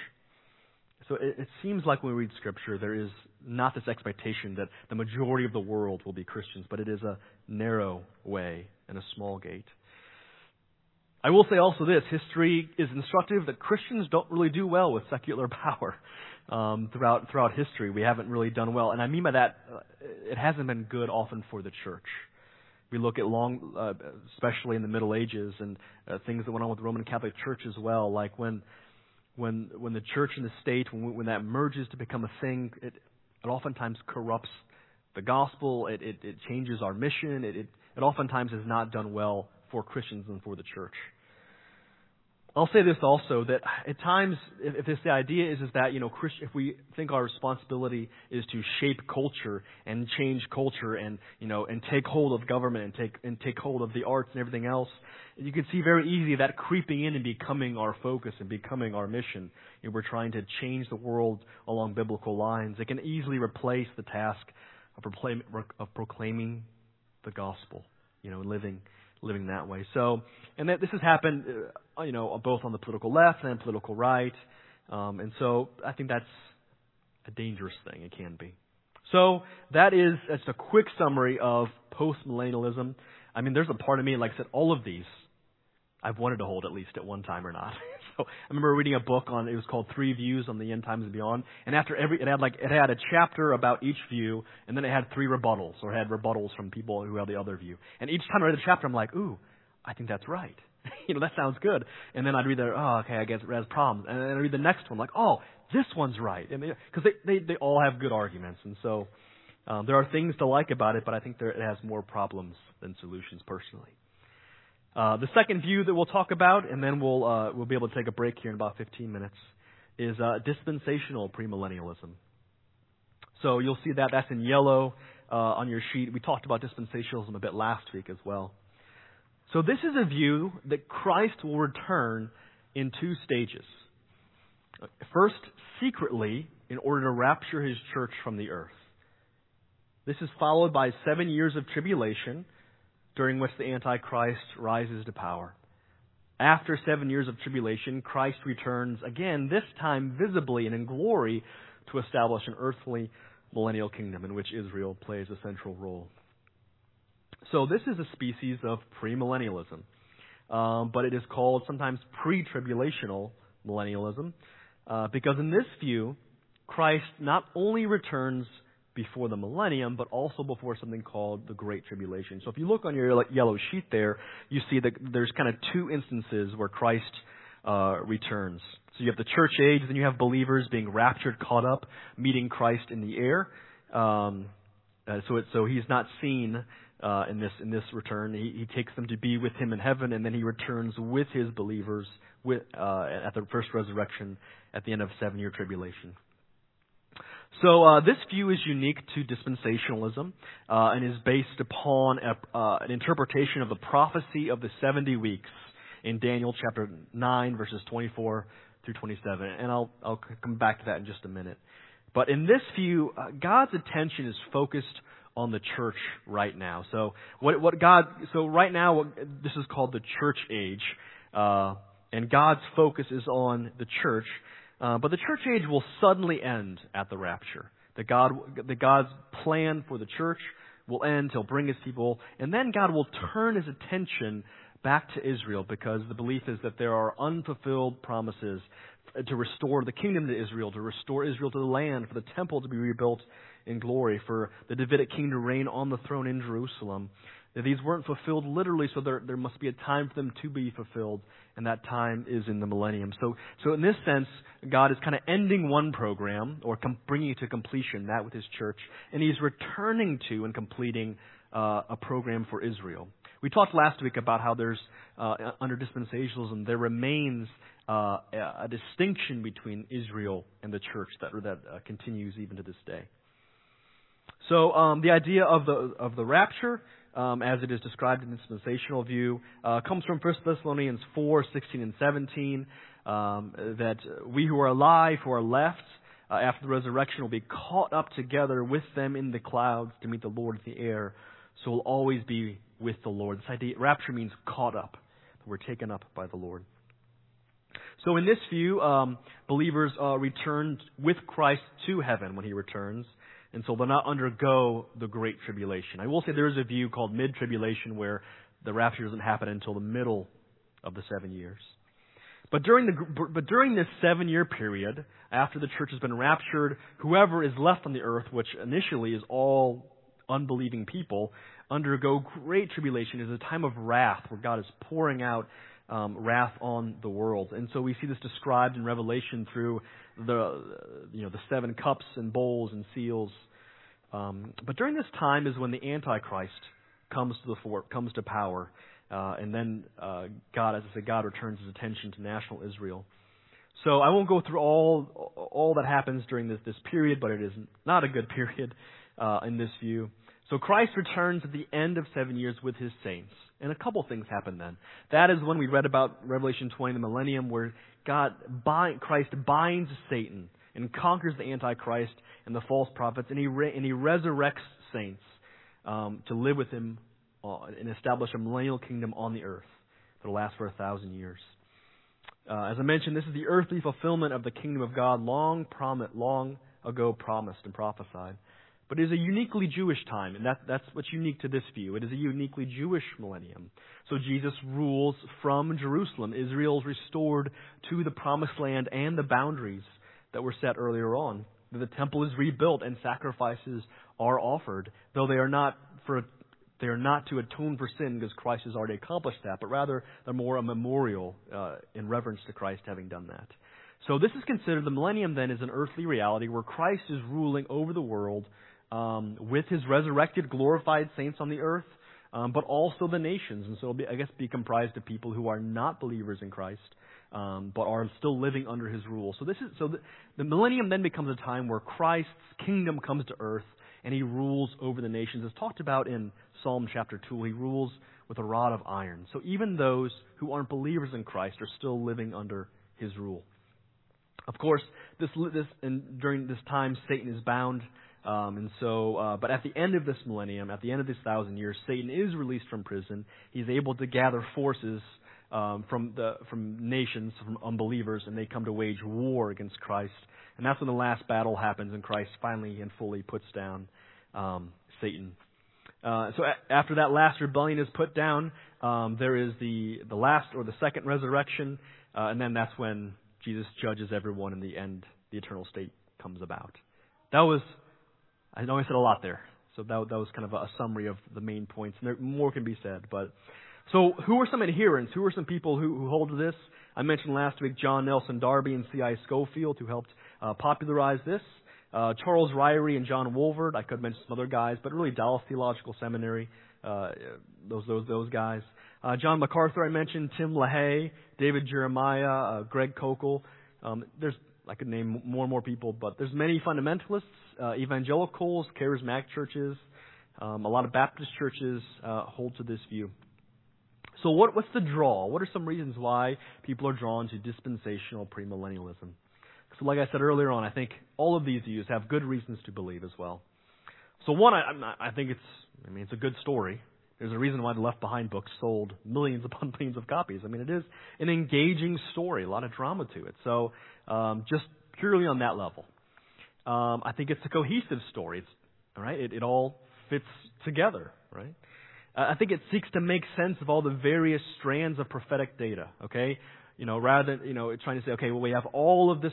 So it, it seems like when we read Scripture, there is not this expectation that the majority of the world will be Christians, but it is a narrow way and a small gate. I will say also this history is instructive that Christians don't really do well with secular power. Um, throughout throughout history, we haven't really done well, and I mean by that, uh, it hasn't been good often for the church. We look at long, uh, especially in the Middle Ages, and uh, things that went on with the Roman Catholic Church as well. Like when when when the church and the state, when when that merges to become a thing, it it oftentimes corrupts the gospel. It it, it changes our mission. It, it it oftentimes is not done well for Christians and for the church. I'll say this also that at times, if, this the idea is is that you know, if we think our responsibility is to shape culture and change culture and you know and take hold of government and take and take hold of the arts and everything else, you can see very easily that creeping in and becoming our focus and becoming our mission. You know, we're trying to change the world along biblical lines. It can easily replace the task of, proclaim, of proclaiming the gospel, you know, living living that way. So, and that this has happened, uh, you know, both on the political left and political right, um, and so I think that's a dangerous thing. It can be. So that is that's a quick summary of postmillennialism. I mean, there's a part of me, like I said, all of these I've wanted to hold at least at one time or not. I remember reading a book on it was called Three Views on the End Times and Beyond, and after every it had like it had a chapter about each view, and then it had three rebuttals or had rebuttals from people who had the other view. And each time I read the chapter, I'm like, ooh, I think that's right. you know, that sounds good. And then I'd read the, oh, okay, I guess it has problems. And then I read the next one, like, oh, this one's right. And because they, they they all have good arguments, and so um, there are things to like about it, but I think there, it has more problems than solutions personally. Uh, the second view that we'll talk about, and then we'll uh, we'll be able to take a break here in about 15 minutes, is uh, dispensational premillennialism. So you'll see that that's in yellow uh, on your sheet. We talked about dispensationalism a bit last week as well. So this is a view that Christ will return in two stages. First, secretly, in order to rapture his church from the earth. This is followed by seven years of tribulation during which the Antichrist rises to power. After seven years of tribulation, Christ returns again, this time visibly and in glory, to establish an earthly millennial kingdom in which Israel plays a central role. So this is a species of premillennialism, um, but it is called sometimes pre-tribulational millennialism, uh, because in this view, Christ not only returns before the millennium, but also before something called the Great Tribulation. So if you look on your yellow sheet there, you see that there's kind of two instances where Christ uh, returns. So you have the church age, then you have believers being raptured, caught up, meeting Christ in the air. Um, uh, so it, so he's not seen uh, in this in this return. He, he takes them to be with him in heaven, and then he returns with his believers with, uh, at the first resurrection at the end of seven year tribulation. So uh, this view is unique to dispensationalism uh, and is based upon a, uh, an interpretation of the prophecy of the 70 weeks in Daniel chapter 9 verses 24 through 27. And I'll, I'll come back to that in just a minute. But in this view, uh, God's attention is focused on the church right now. So what, what God, so right now, what, this is called the church age, uh, and God's focus is on the church. Uh, but the church age will suddenly end at the rapture. That God, that God's plan for the church will end. He'll bring His people, and then God will turn His attention back to Israel because the belief is that there are unfulfilled promises to restore the kingdom to Israel, to restore Israel to the land, for the temple to be rebuilt in glory, for the Davidic king to reign on the throne in Jerusalem. These weren't fulfilled literally, so there, there must be a time for them to be fulfilled, and that time is in the millennium. So, so in this sense, God is kind of ending one program, or com- bringing it to completion, that with His church, and He's returning to and completing uh, a program for Israel. We talked last week about how there's, uh, under dispensationalism, there remains uh, a distinction between Israel and the church that, that uh, continues even to this day. So um, the idea of the of the rapture um, as it is described in the dispensational view, uh, comes from 1 Thessalonians 4, 16 and 17, um, that we who are alive, who are left uh, after the resurrection, will be caught up together with them in the clouds to meet the Lord in the air. So we'll always be with the Lord. This idea, rapture means caught up. We're taken up by the Lord. So in this view, um, believers uh, return with Christ to heaven when he returns and so they'll not undergo the Great Tribulation. I will say there is a view called mid tribulation where the rapture doesn't happen until the middle of the seven years. But during the but during this seven year period, after the church has been raptured, whoever is left on the earth, which initially is all unbelieving people, undergo great tribulation. It is a time of wrath where God is pouring out um, wrath on the world. And so we see this described in Revelation through the you know the seven cups and bowls and seals. Um, but during this time is when the Antichrist comes to the fore, comes to power, uh, and then uh, God, as I said, God returns His attention to national Israel. So I won't go through all all that happens during this this period, but it is not a good period uh, in this view. So Christ returns at the end of seven years with His saints. And a couple things happen then. That is when we read about Revelation 20, the millennium, where God, bind, Christ binds Satan and conquers the Antichrist and the false prophets, and he, re, and he resurrects saints um, to live with him uh, and establish a millennial kingdom on the earth that will last for a thousand years. Uh, as I mentioned, this is the earthly fulfillment of the kingdom of God, long promised, long ago promised and prophesied. But it is a uniquely Jewish time, and that, that's what's unique to this view. It is a uniquely Jewish millennium. So Jesus rules from Jerusalem. Israel is restored to the promised land and the boundaries that were set earlier on. The temple is rebuilt and sacrifices are offered, though they are not for they are not to atone for sin because Christ has already accomplished that, but rather they're more a memorial uh, in reverence to Christ having done that. So this is considered the millennium then is an earthly reality where Christ is ruling over the world um, with his resurrected, glorified saints on the earth, um, but also the nations. And so it'll be, I guess, be comprised of people who are not believers in Christ, um, but are still living under his rule. So this is so the, the millennium then becomes a time where Christ's kingdom comes to earth and he rules over the nations. As talked about in Psalm chapter 2, he rules with a rod of iron. So even those who aren't believers in Christ are still living under his rule. Of course, this, this and during this time, Satan is bound. Um, and so, uh, but at the end of this millennium, at the end of this thousand years, Satan is released from prison. He's able to gather forces um, from the from nations, from unbelievers, and they come to wage war against Christ. And that's when the last battle happens, and Christ finally and fully puts down um, Satan. Uh, so a- after that last rebellion is put down, um, there is the the last or the second resurrection, uh, and then that's when Jesus judges everyone, in the end, the eternal state comes about. That was, I know I said a lot there, so that that was kind of a summary of the main points, and there, more can be said, but so, who are some adherents? Who are some people who, who hold to this? I mentioned last week John Nelson Darby and C.I. Scofield, who helped uh, popularize this. Uh, Charles Ryrie and John Walvoord. I could mention some other guys, but really Dallas Theological Seminary. Uh, those those those guys. Uh, John MacArthur, I mentioned. Tim LaHaye, David Jeremiah, uh, Greg Koukl. Um, there's I could name more and more people, but there's many fundamentalists, uh, evangelicals, charismatic churches, um, a lot of Baptist churches uh, hold to this view. So what, what's the draw? What are some reasons why people are drawn to dispensational premillennialism? So like I said earlier on, I think all of these views have good reasons to believe as well. So one, I, I think it's, I mean, it's a good story. There's a reason why the Left Behind book sold millions upon millions of copies. I mean, it is an engaging story, a lot of drama to it. So, um, just purely on that level, um, I think it's a cohesive story. It's all right. It, it all fits together, right? I think it seeks to make sense of all the various strands of prophetic data, okay? You know, rather than, you know, trying to say, okay, well, we have all of this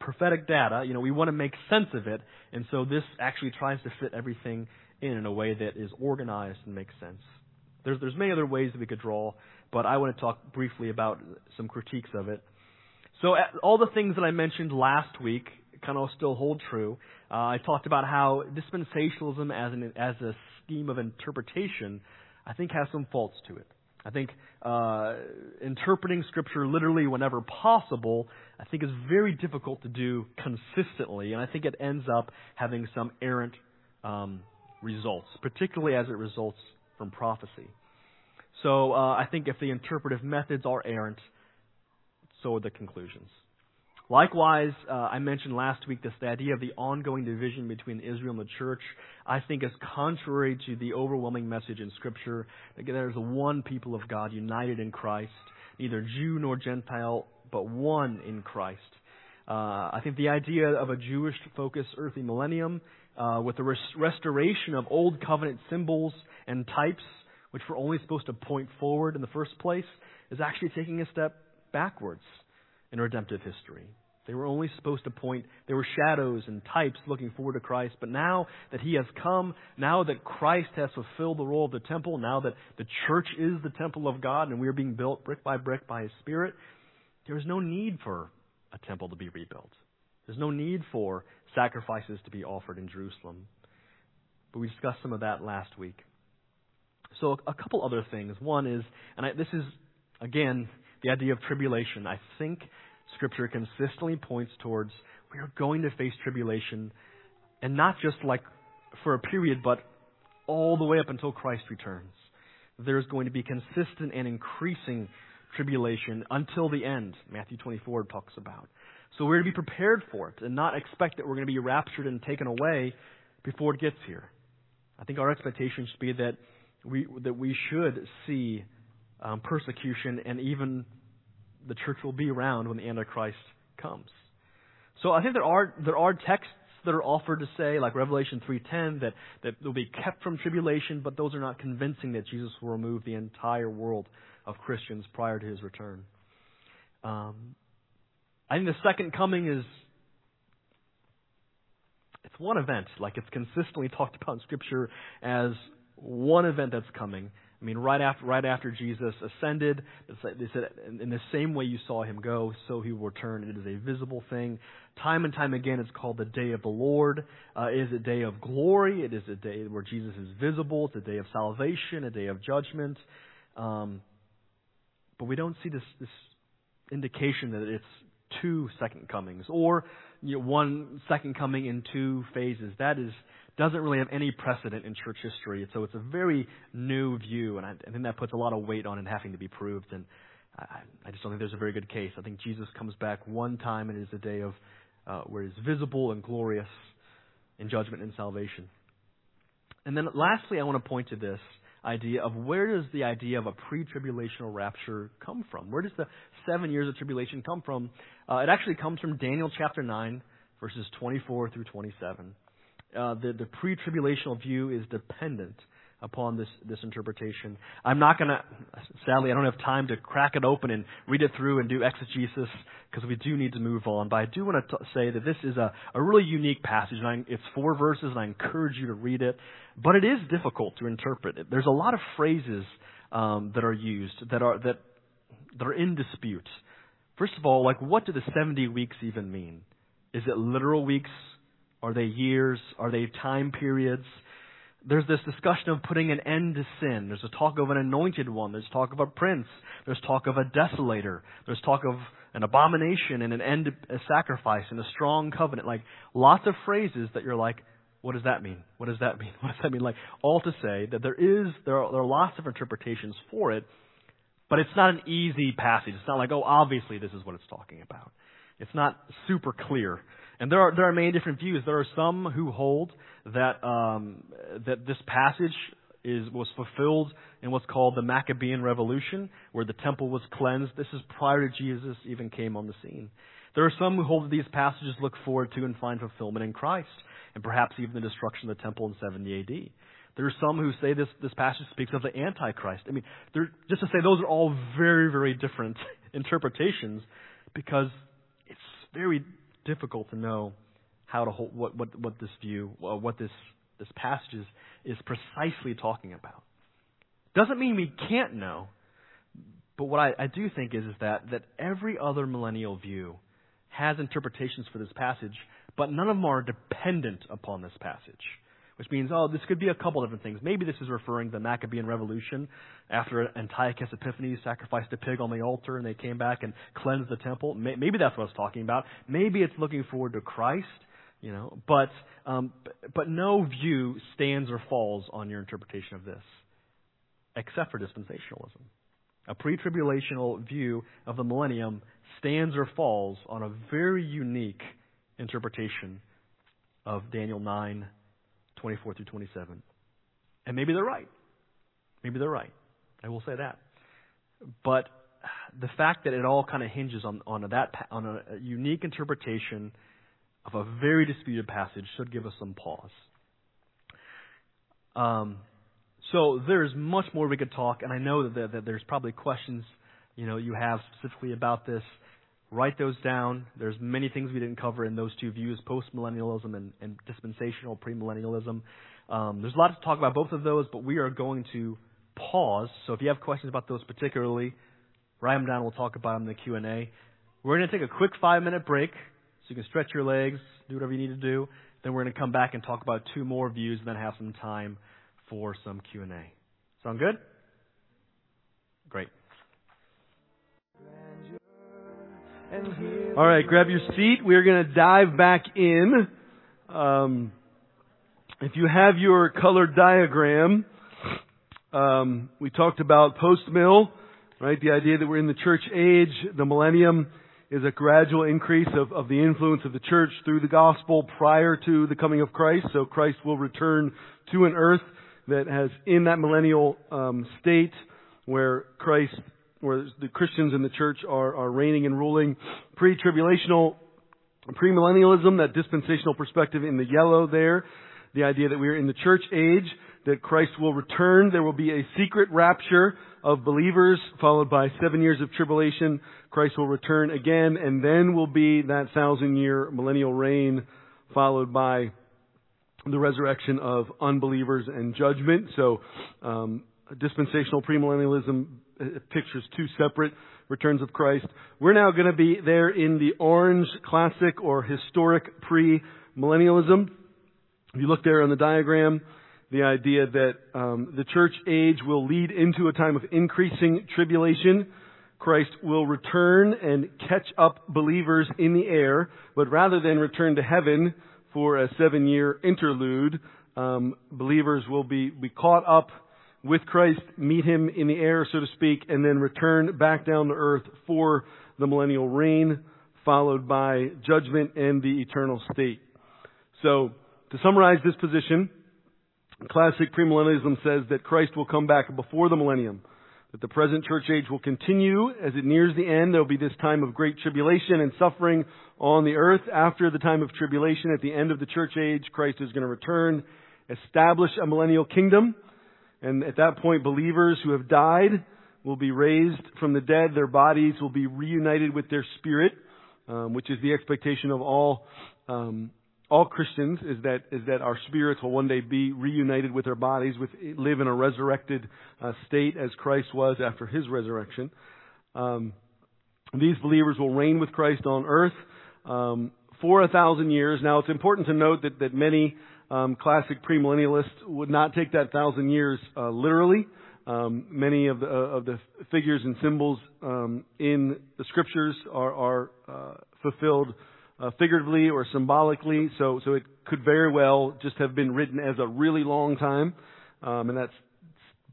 prophetic data, you know, we want to make sense of it, and so this actually tries to fit everything in in a way that is organized and makes sense. There's, there's many other ways that we could draw, but I want to talk briefly about some critiques of it. So all the things that I mentioned last week kind of still hold true. Uh, I talked about how dispensationalism as an as a scheme of interpretation, I think has some faults to it. I think uh, interpreting Scripture literally whenever possible, I think is very difficult to do consistently, and I think it ends up having some errant um, results, particularly as it results from prophecy. So uh, I think if the interpretive methods are errant, so are the conclusions. Likewise, uh, I mentioned last week this the idea of the ongoing division between Israel and the church. I think is contrary to the overwhelming message in Scripture that there is one people of God united in Christ, neither Jew nor Gentile, but one in Christ. Uh, I think the idea of a Jewish focused earthly millennium uh, with the res- restoration of old covenant symbols and types, which were only supposed to point forward in the first place, is actually taking a step backwards in redemptive history. They were only supposed to point, they were shadows and types looking forward to Christ. But now that He has come, now that Christ has fulfilled the role of the temple, now that the church is the temple of God and we are being built brick by brick by His Spirit, there is no need for a temple to be rebuilt. There's no need for sacrifices to be offered in Jerusalem. But we discussed some of that last week. So a couple other things. One is, and I, this is, again, the idea of tribulation. I think Scripture consistently points towards we are going to face tribulation, and not just like for a period, but all the way up until Christ returns. There's going to be consistent and increasing tribulation until the end. Matthew 24 talks about. So we're to be prepared for it and not expect that we're going to be raptured and taken away before it gets here. I think our expectation should be that we that we should see um, persecution, and even the church will be around when the Antichrist comes. So I think there are there are texts that are offered to say, like Revelation 3:10, that that they'll be kept from tribulation, but those are not convincing that Jesus will remove the entire world of Christians prior to his return. Um, I think the second coming is it's one event, like it's consistently talked about in Scripture as one event that's coming. I mean, right after right after Jesus ascended, they said in the same way you saw him go, so he will return. It is a visible thing. Time and time again, it's called the day of the Lord. Uh, it is a day of glory. It is a day where Jesus is visible. It's a day of salvation, a day of judgment. Um, but we don't see this, this indication that it's two second comings or you know, one second coming in two phases. That is doesn't really have any precedent in church history. So it's a very new view, and I, I think that puts a lot of weight on it having to be proved. And I, I just don't think there's a very good case. I think Jesus comes back one time, and it is a day of uh, where He's visible and glorious in judgment and salvation. And then lastly, I want to point to this idea of where does the idea of a pre-tribulational rapture come from? Where does the seven years of tribulation come from? Uh, it actually comes from Daniel chapter 9, verses 24 through 27. Uh, the, the pre-tribulational view is dependent upon this, this interpretation. I'm not going to, sadly, I don't have time to crack it open and read it through and do exegesis because we do need to move on. But I do want to say that this is a, a really unique passage. And I, it's four verses, and I encourage you to read it. But it is difficult to interpret. it. There's a lot of phrases um, that are used that are that that are in dispute. First of all, like what do the 70 weeks even mean? Is it literal weeks? Are they years? Are they time periods? There's this discussion of putting an end to sin. There's a talk of an anointed one. There's talk of a prince. There's talk of a desolator. There's talk of an abomination and an end a sacrifice and a strong covenant. Like lots of phrases that you're like, what does that mean? What does that mean? What does that mean? Like all to say that there is there are, there are lots of interpretations for it, but it's not an easy passage. It's not like oh obviously this is what it's talking about. It's not super clear. And there are there are many different views. There are some who hold that um, that this passage is was fulfilled in what's called the Maccabean Revolution, where the temple was cleansed. This is prior to Jesus even came on the scene. There are some who hold that these passages look forward to and find fulfillment in Christ, and perhaps even the destruction of the temple in 70 AD. There are some who say this, this passage speaks of the Antichrist. I mean, just to say those are all very, very different interpretations because it's very difficult to know how to hold what what what this view, uh, what this this passage is, is precisely talking about. Doesn't mean we can't know, but what I, I do think is is that that every other millennial view has interpretations for this passage, but none of them are dependent upon this passage which means, oh, this could be a couple different things. Maybe this is referring to the Maccabean Revolution after Antiochus Epiphanes sacrificed a pig on the altar and they came back and cleansed the temple. Maybe that's what it's talking about. Maybe it's looking forward to Christ, you know. But um, but no view stands or falls on your interpretation of this, except for dispensationalism. A pre-tribulational view of the millennium stands or falls on a very unique interpretation of Daniel 9 24 through 27. And maybe they're right. Maybe they're right. I will say that. But the fact that it all kind of hinges on, on, that, on a unique interpretation of a very disputed passage should give us some pause. Um, so there's much more we could talk, and I know that, that there's probably questions you know you have specifically about this. Write those down. There's many things we didn't cover in those two views, postmillennialism and, and dispensational premillennialism. Um, there's a lot to talk about both of those, but we are going to pause. So if you have questions about those particularly, write them down. We'll talk about them in the Q&A. We're going to take a quick five-minute break so you can stretch your legs, do whatever you need to do. Then we're going to come back and talk about two more views and then have some time for some Q&A. Sound good? Great. All right, grab your seat. We're going to dive back in. Um, if you have your colored diagram, um, we talked about post mill, right? The idea that we're in the church age, the millennium is a gradual increase of, of the influence of the church through the gospel prior to the coming of Christ. So Christ will return to an earth that has in that millennial um, state where Christ, where the Christians in the church are, are reigning and ruling. Pre-tribulational, premillennialism, that dispensational perspective in the yellow there, the idea that we are in the church age, that Christ will return. There will be a secret rapture of believers, followed by seven years of tribulation. Christ will return again, and then will be that thousand year millennial reign, followed by the resurrection of unbelievers and judgment. So, um, dispensational premillennialism pictures two separate returns of Christ. We're now going to be there in the orange classic or historic pre-millennialism. If you look there on the diagram, the idea that um, the church age will lead into a time of increasing tribulation. Christ will return and catch up believers in the air, but rather than return to heaven for a seven year interlude, um, believers will be, be caught up with Christ, meet him in the air, so to speak, and then return back down to earth for the millennial reign, followed by judgment and the eternal state. So, to summarize this position, Classic premillennialism says that Christ will come back before the millennium, that the present church age will continue as it nears the end. There will be this time of great tribulation and suffering on the earth. After the time of tribulation, at the end of the church age, Christ is going to return, establish a millennial kingdom, and at that point, believers who have died will be raised from the dead. Their bodies will be reunited with their spirit, um, which is the expectation of all um, all Christians is that is that our spirits will one day be reunited with our bodies, with live in a resurrected uh, state as Christ was after His resurrection. Um, these believers will reign with Christ on earth um, for a thousand years. Now, it's important to note that that many um, classic premillennialists would not take that thousand years uh, literally. Um, many of the, uh, of the figures and symbols um, in the scriptures are, are uh, fulfilled uh, figuratively or symbolically. So, so it could very well just have been written as a really long time, um, and that's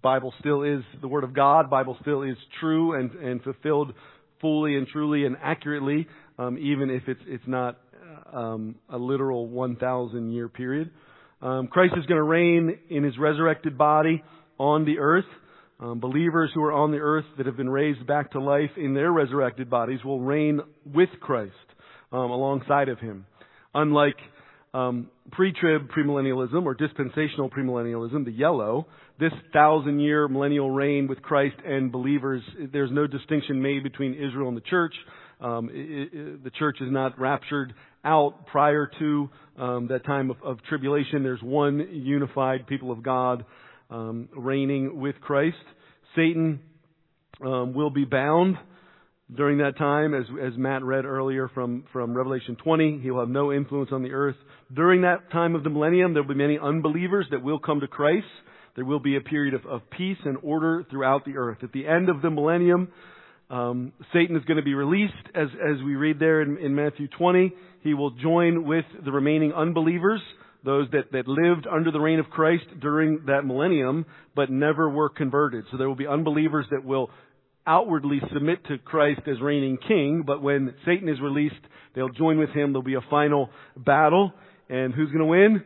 Bible still is the Word of God. Bible still is true and and fulfilled fully and truly and accurately, um, even if it's it's not um, a literal 1,000 year period. Um, Christ is going to reign in His resurrected body on the earth. Um, believers who are on the earth that have been raised back to life in their resurrected bodies will reign with Christ um, alongside of him. Unlike um, pre-trib premillennialism or dispensational premillennialism, the yellow, this thousand-year millennial reign with Christ and believers, there's no distinction made between Israel and the church. Um, it, it, the church is not raptured out prior to um, that time of, of, tribulation. There's one unified people of God um, reigning with Christ. Satan um, will be bound during that time, as, as Matt read earlier from, from Revelation 20, he will have no influence on the earth. During that time of the millennium, there will be many unbelievers that will come to Christ. There will be a period of, of peace and order throughout the earth. At the end of the millennium, um, Satan is going to be released, as, as we read there in, in Matthew 20. He will join with the remaining unbelievers, those that, that lived under the reign of Christ during that millennium, but never were converted. So there will be unbelievers that will outwardly submit to Christ as reigning king, but when Satan is released, they'll join with him. There'll be a final battle. And who's going to win?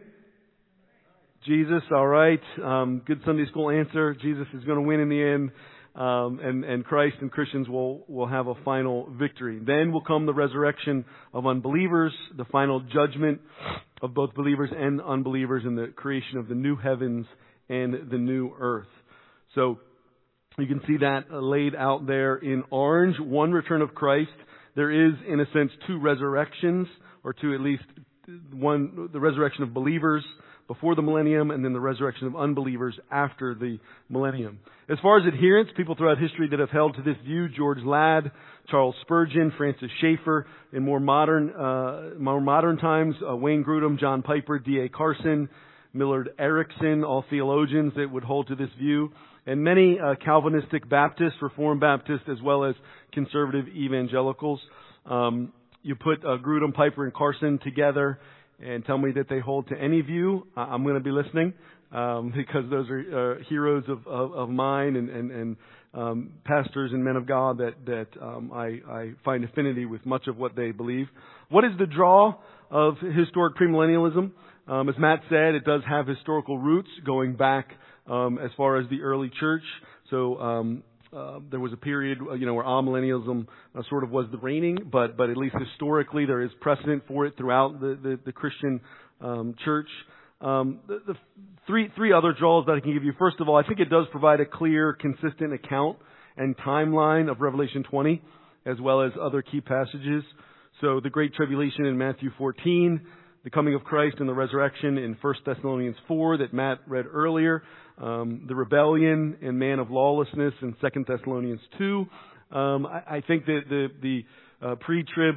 Jesus, all right. Um, good Sunday school answer. Jesus is going to win in the end. Um, and, and Christ and Christians will, will have a final victory. Then will come the resurrection of unbelievers, the final judgment of both believers and unbelievers, and the creation of the new heavens and the new earth. So you can see that laid out there in orange. One return of Christ. There is, in a sense, two resurrections, or two at least one, the resurrection of believers before the millennium, and then the resurrection of unbelievers after the millennium. As far as adherents, people throughout history that have held to this view, George Ladd, Charles Spurgeon, Francis Schaeffer, in more modern, uh, more modern times, uh, Wayne Grudem, John Piper, D.A. Carson, Millard Erickson, all theologians that would hold to this view and many uh, Calvinistic Baptists, Reformed Baptists, as well as conservative evangelicals. Um, you put uh, Grudem, Piper, and Carson together and tell me that they hold to any view. I'm going to be listening um, because those are uh, heroes of, of, of mine and, and, and um, pastors and men of God that that um, I, I find affinity with much of what they believe. What is the draw of historic premillennialism? Um, as Matt said, it does have historical roots going back um, as far as the early church. So um, uh, there was a period, uh, you know, where amillennialism uh, sort of was the reigning, but but at least historically there is precedent for it throughout the the, the Christian um, church. Um, the, the three three other draws that I can give you. First of all, I think it does provide a clear, consistent account and timeline of Revelation 20, as well as other key passages. So the Great Tribulation in Matthew 14, the coming of Christ and the resurrection in 1 Thessalonians 4 that Matt read earlier, um, the rebellion and man of lawlessness in 2 Thessalonians 2. Um, I, I, think that the, the uh, pre-trib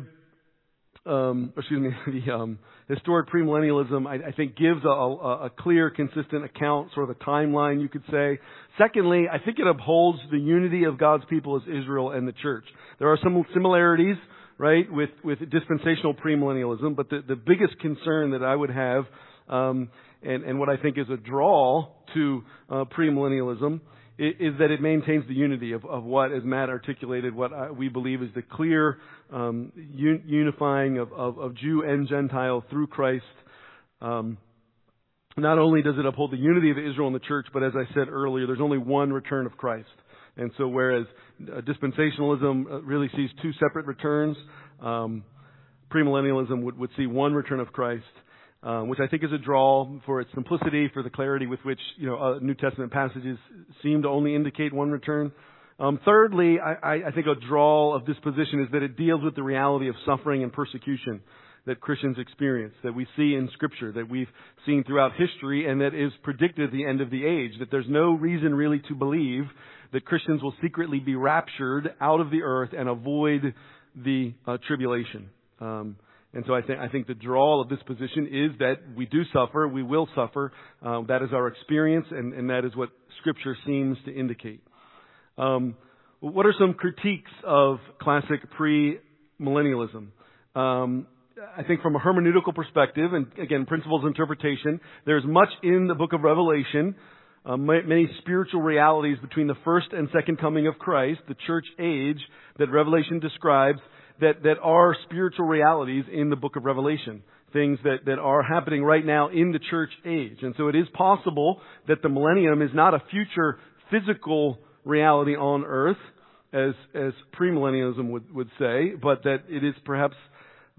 um, excuse me, the um, historic premillennialism, I, I think, gives a, a, a, clear, consistent account, sort of a timeline, you could say. Secondly, I think it upholds the unity of God's people as Israel and the church. There are some similarities, right, with, with dispensational premillennialism, but the, the biggest concern that I would have, um, and, and what I think is a draw to uh, premillennialism, is that it maintains the unity of, of what, as Matt articulated, what I, we believe is the clear um, un, unifying of, of, of, Jew and Gentile through Christ. Um, not only does it uphold the unity of Israel and the church, but as I said earlier, there's only one return of Christ. And so, whereas dispensationalism uh, really sees two separate returns, um, premillennialism would, would see one return of Christ um, which I think is a draw for its simplicity, for the clarity with which you know uh, New Testament passages seem to only indicate one return. Um, thirdly, I, I, think a draw of this position is that it deals with the reality of suffering and persecution that Christians experience, that we see in Scripture, that we've seen throughout history, and that is predicted at the end of the age. That there's no reason really to believe that Christians will secretly be raptured out of the earth and avoid the uh, tribulation. Um, and so I think, I think the draw of this position is that we do suffer, we will suffer. Um, that is our experience, and, and that is what Scripture seems to indicate. Um, what are some critiques of classic pre-millennialism? Um, I think from a hermeneutical perspective, and again, principles of interpretation, there's much in the book of Revelation, uh, many spiritual realities between the first and second coming of Christ, the church age that Revelation describes, that, that are spiritual realities in the book of Revelation. Things that, that are happening right now in the church age. And so it is possible that the millennium is not a future physical reality on earth, as, as premillennialism would, would say, but that it is perhaps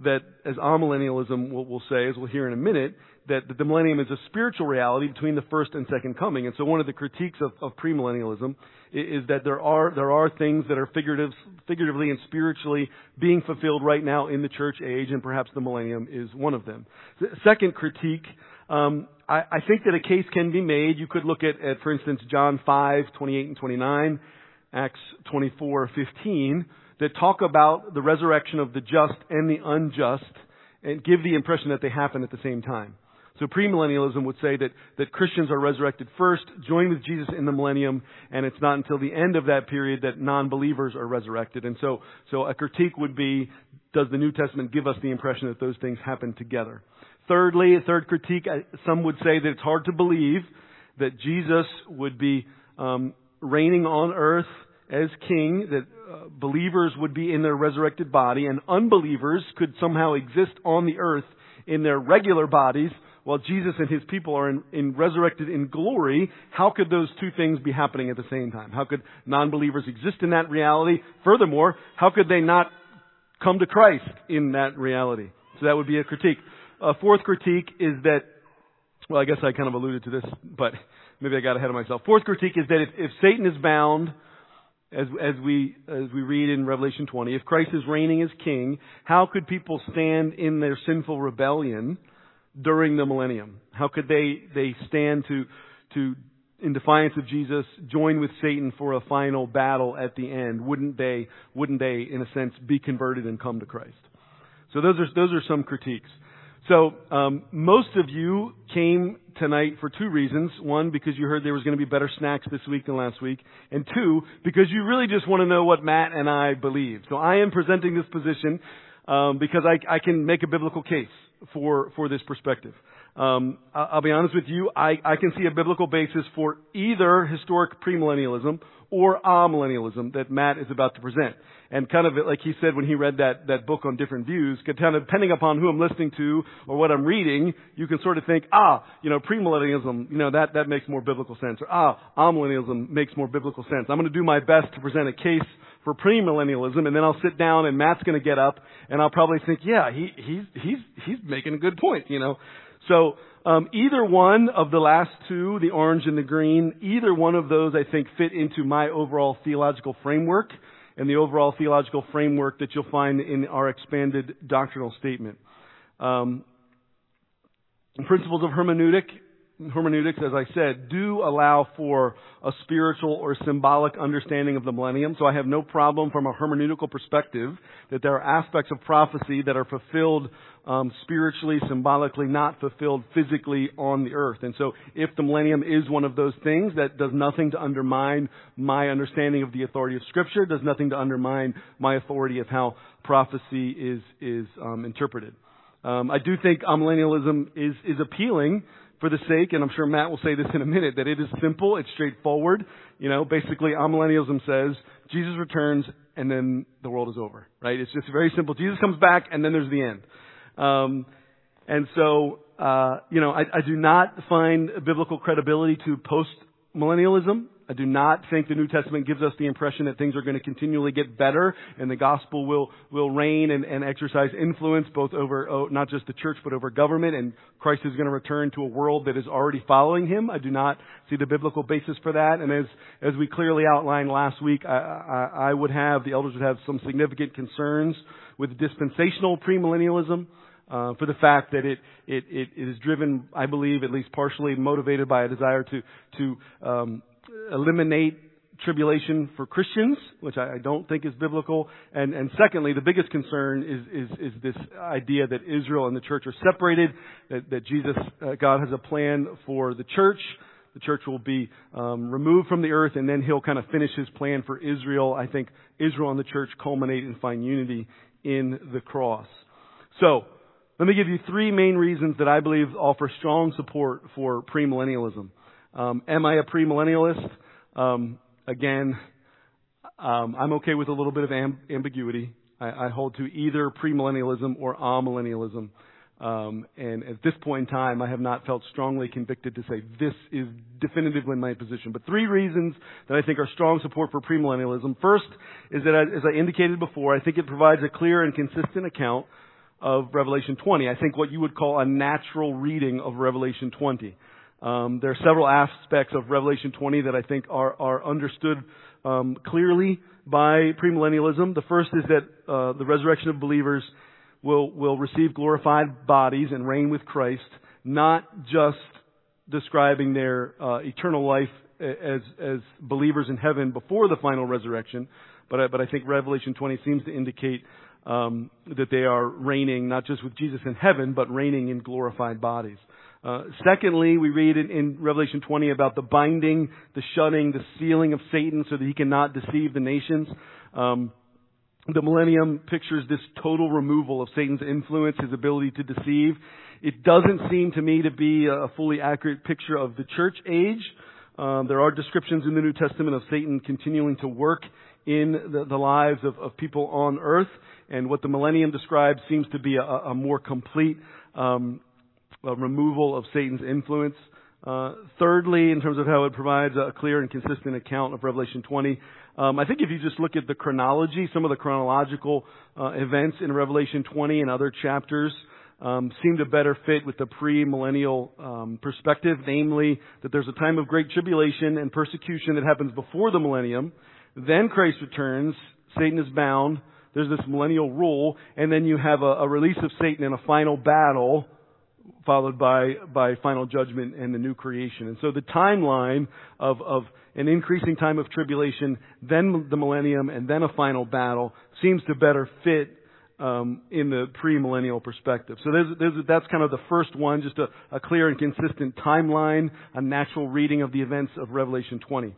that, as amillennialism will, will say, as we'll hear in a minute, that, the millennium is a spiritual reality between the first and second coming. And so one of the critiques of, of premillennialism is, is that there are, there are things that are figurative, figuratively and spiritually being fulfilled right now in the church age, and perhaps the millennium is one of them. The second critique, um, I, I think that a case can be made. You could look at, at, for instance, John 5, 28 and 29, Acts 24, 15, that talk about the resurrection of the just and the unjust and give the impression that they happen at the same time. So premillennialism would say that, that Christians are resurrected first, join with Jesus in the millennium, and it's not until the end of that period that non-believers are resurrected. And so, so a critique would be, does the New Testament give us the impression that those things happen together? Thirdly, a third critique, some would say that it's hard to believe that Jesus would be um, reigning on earth as king, that uh, believers would be in their resurrected body, and unbelievers could somehow exist on the earth in their regular bodies while Jesus and his people are in, in resurrected in glory, how could those two things be happening at the same time? How could non-believers exist in that reality? Furthermore, how could they not come to Christ in that reality? So that would be a critique. A fourth critique is that, well, I guess I kind of alluded to this, but maybe I got ahead of myself. Fourth critique is that if, if Satan is bound, as, as we as we read in Revelation 20, if Christ is reigning as king, how could people stand in their sinful rebellion during the millennium? How could they, they stand to, to, in defiance of Jesus, join with Satan for a final battle at the end? Wouldn't they, wouldn't they, in a sense, be converted and come to Christ? So those are, those are some critiques. So, um, most of you came tonight for two reasons. One, because you heard there was going to be better snacks this week than last week. And two, because you really just want to know what Matt and I believe. So I am presenting this position um, because I, I can make a biblical case for for this perspective. Um, I'll be honest with you, I, I can see a biblical basis for either historic premillennialism or amillennialism that Matt is about to present. And kind of like he said when he read that, that book on different views, kind of depending upon who I'm listening to or what I'm reading, you can sort of think, ah, you know, premillennialism, you know, that, that makes more biblical sense. Or ah, amillennialism makes more biblical sense. I'm going to do my best to present a case for premillennialism, and then I'll sit down and Matt's going to get up, and I'll probably think, yeah, he, he's, he's, he's making a good point, you know. So, um, either one of the last two, the orange and the green, either one of those I think fit into my overall theological framework and the overall theological framework that you'll find in our expanded doctrinal statement. Um, principles of hermeneutic hermeneutics, as I said, do allow for a spiritual or symbolic understanding of the millennium. So I have no problem from a hermeneutical perspective that there are aspects of prophecy that are fulfilled um, spiritually, symbolically, not fulfilled physically on the earth. And so if the millennium is one of those things, that does nothing to undermine my understanding of the authority of Scripture, does nothing to undermine my authority of how prophecy is, is um, interpreted. Um, I do think amillennialism is, is appealing for the sake, and I'm sure Matt will say this in a minute, that it is simple, it's straightforward. You know, basically, amillennialism says Jesus returns and then the world is over, right? It's just very simple. Jesus comes back and then there's the end. Um, and so, uh, you know, I, I do not find biblical credibility to post millennialism. I do not think the New Testament gives us the impression that things are going to continually get better and the gospel will, will reign and, and exercise influence both over, oh, not just the church, but over government and Christ is going to return to a world that is already following him. I do not see the biblical basis for that. And as, as we clearly outlined last week, I, I, I would have, the elders would have some significant concerns with dispensational premillennialism. Uh, for the fact that it, it, it is driven, I believe, at least partially motivated by a desire to, to um, eliminate tribulation for Christians, which I, don't think is biblical. And, and secondly, the biggest concern is, is, is this idea that Israel and the church are separated, that, that Jesus, uh, God has a plan for the church. The church will be um, removed from the earth, and then he'll kind of finish his plan for Israel. I think Israel and the church culminate and find unity in the cross. So, let me give you three main reasons that I believe offer strong support for premillennialism. Um, am I a premillennialist? Um, again, um, I'm okay with a little bit of amb- ambiguity. I, I, hold to either premillennialism or amillennialism. Um, and at this point in time, I have not felt strongly convicted to say this is definitively my position. But three reasons that I think are strong support for premillennialism. First is that, as I indicated before, I think it provides a clear and consistent account of Revelation 20. I think what you would call a natural reading of Revelation 20. Um, there are several aspects of Revelation 20 that I think are, are understood um, clearly by premillennialism. The first is that uh, the resurrection of believers will will receive glorified bodies and reign with Christ, not just describing their uh, eternal life as as believers in heaven before the final resurrection, but I, but I think Revelation 20 seems to indicate um, that they are reigning not just with Jesus in heaven, but reigning in glorified bodies. Uh, secondly, we read in, in, Revelation 20 about the binding, the shutting, the sealing of Satan so that he cannot deceive the nations. Um, the millennium pictures this total removal of Satan's influence, his ability to deceive. It doesn't seem to me to be a fully accurate picture of the church age. Um, there are descriptions in the New Testament of Satan continuing to work in the, the lives of, of, people on earth, and what the millennium describes seems to be a, a more complete um, a removal of Satan's influence. Uh, thirdly, in terms of how it provides a clear and consistent account of Revelation 20, um, I think if you just look at the chronology, some of the chronological uh, events in Revelation 20 and other chapters um, seem to better fit with the pre-millennial um, perspective, namely that there's a time of great tribulation and persecution that happens before the millennium. Then Christ returns, Satan is bound, there's this millennial rule, and then you have a, a release of Satan in a final battle followed by, by final judgment and the new creation. And so the timeline of, of an increasing time of tribulation, then the millennium, and then a final battle seems to better fit um, in the premillennial perspective. So there's, there's, that's kind of the first one, just a, a, clear and consistent timeline, a natural reading of the events of Revelation 20.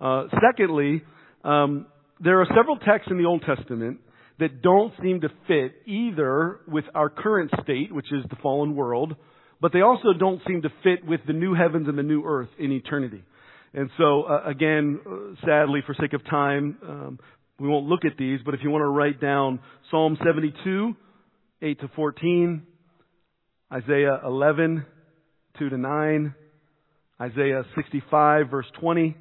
Uh, secondly, um, there are several texts in the Old Testament that don't seem to fit either with our current state, which is the fallen world, but they also don't seem to fit with the new heavens and the new earth in eternity. And so, uh, again, uh, sadly, for sake of time, um, we won't look at these, but if you want to write down Psalm 72, 8 to 14, Isaiah 11, 2 to 9, Isaiah 65, verse 20,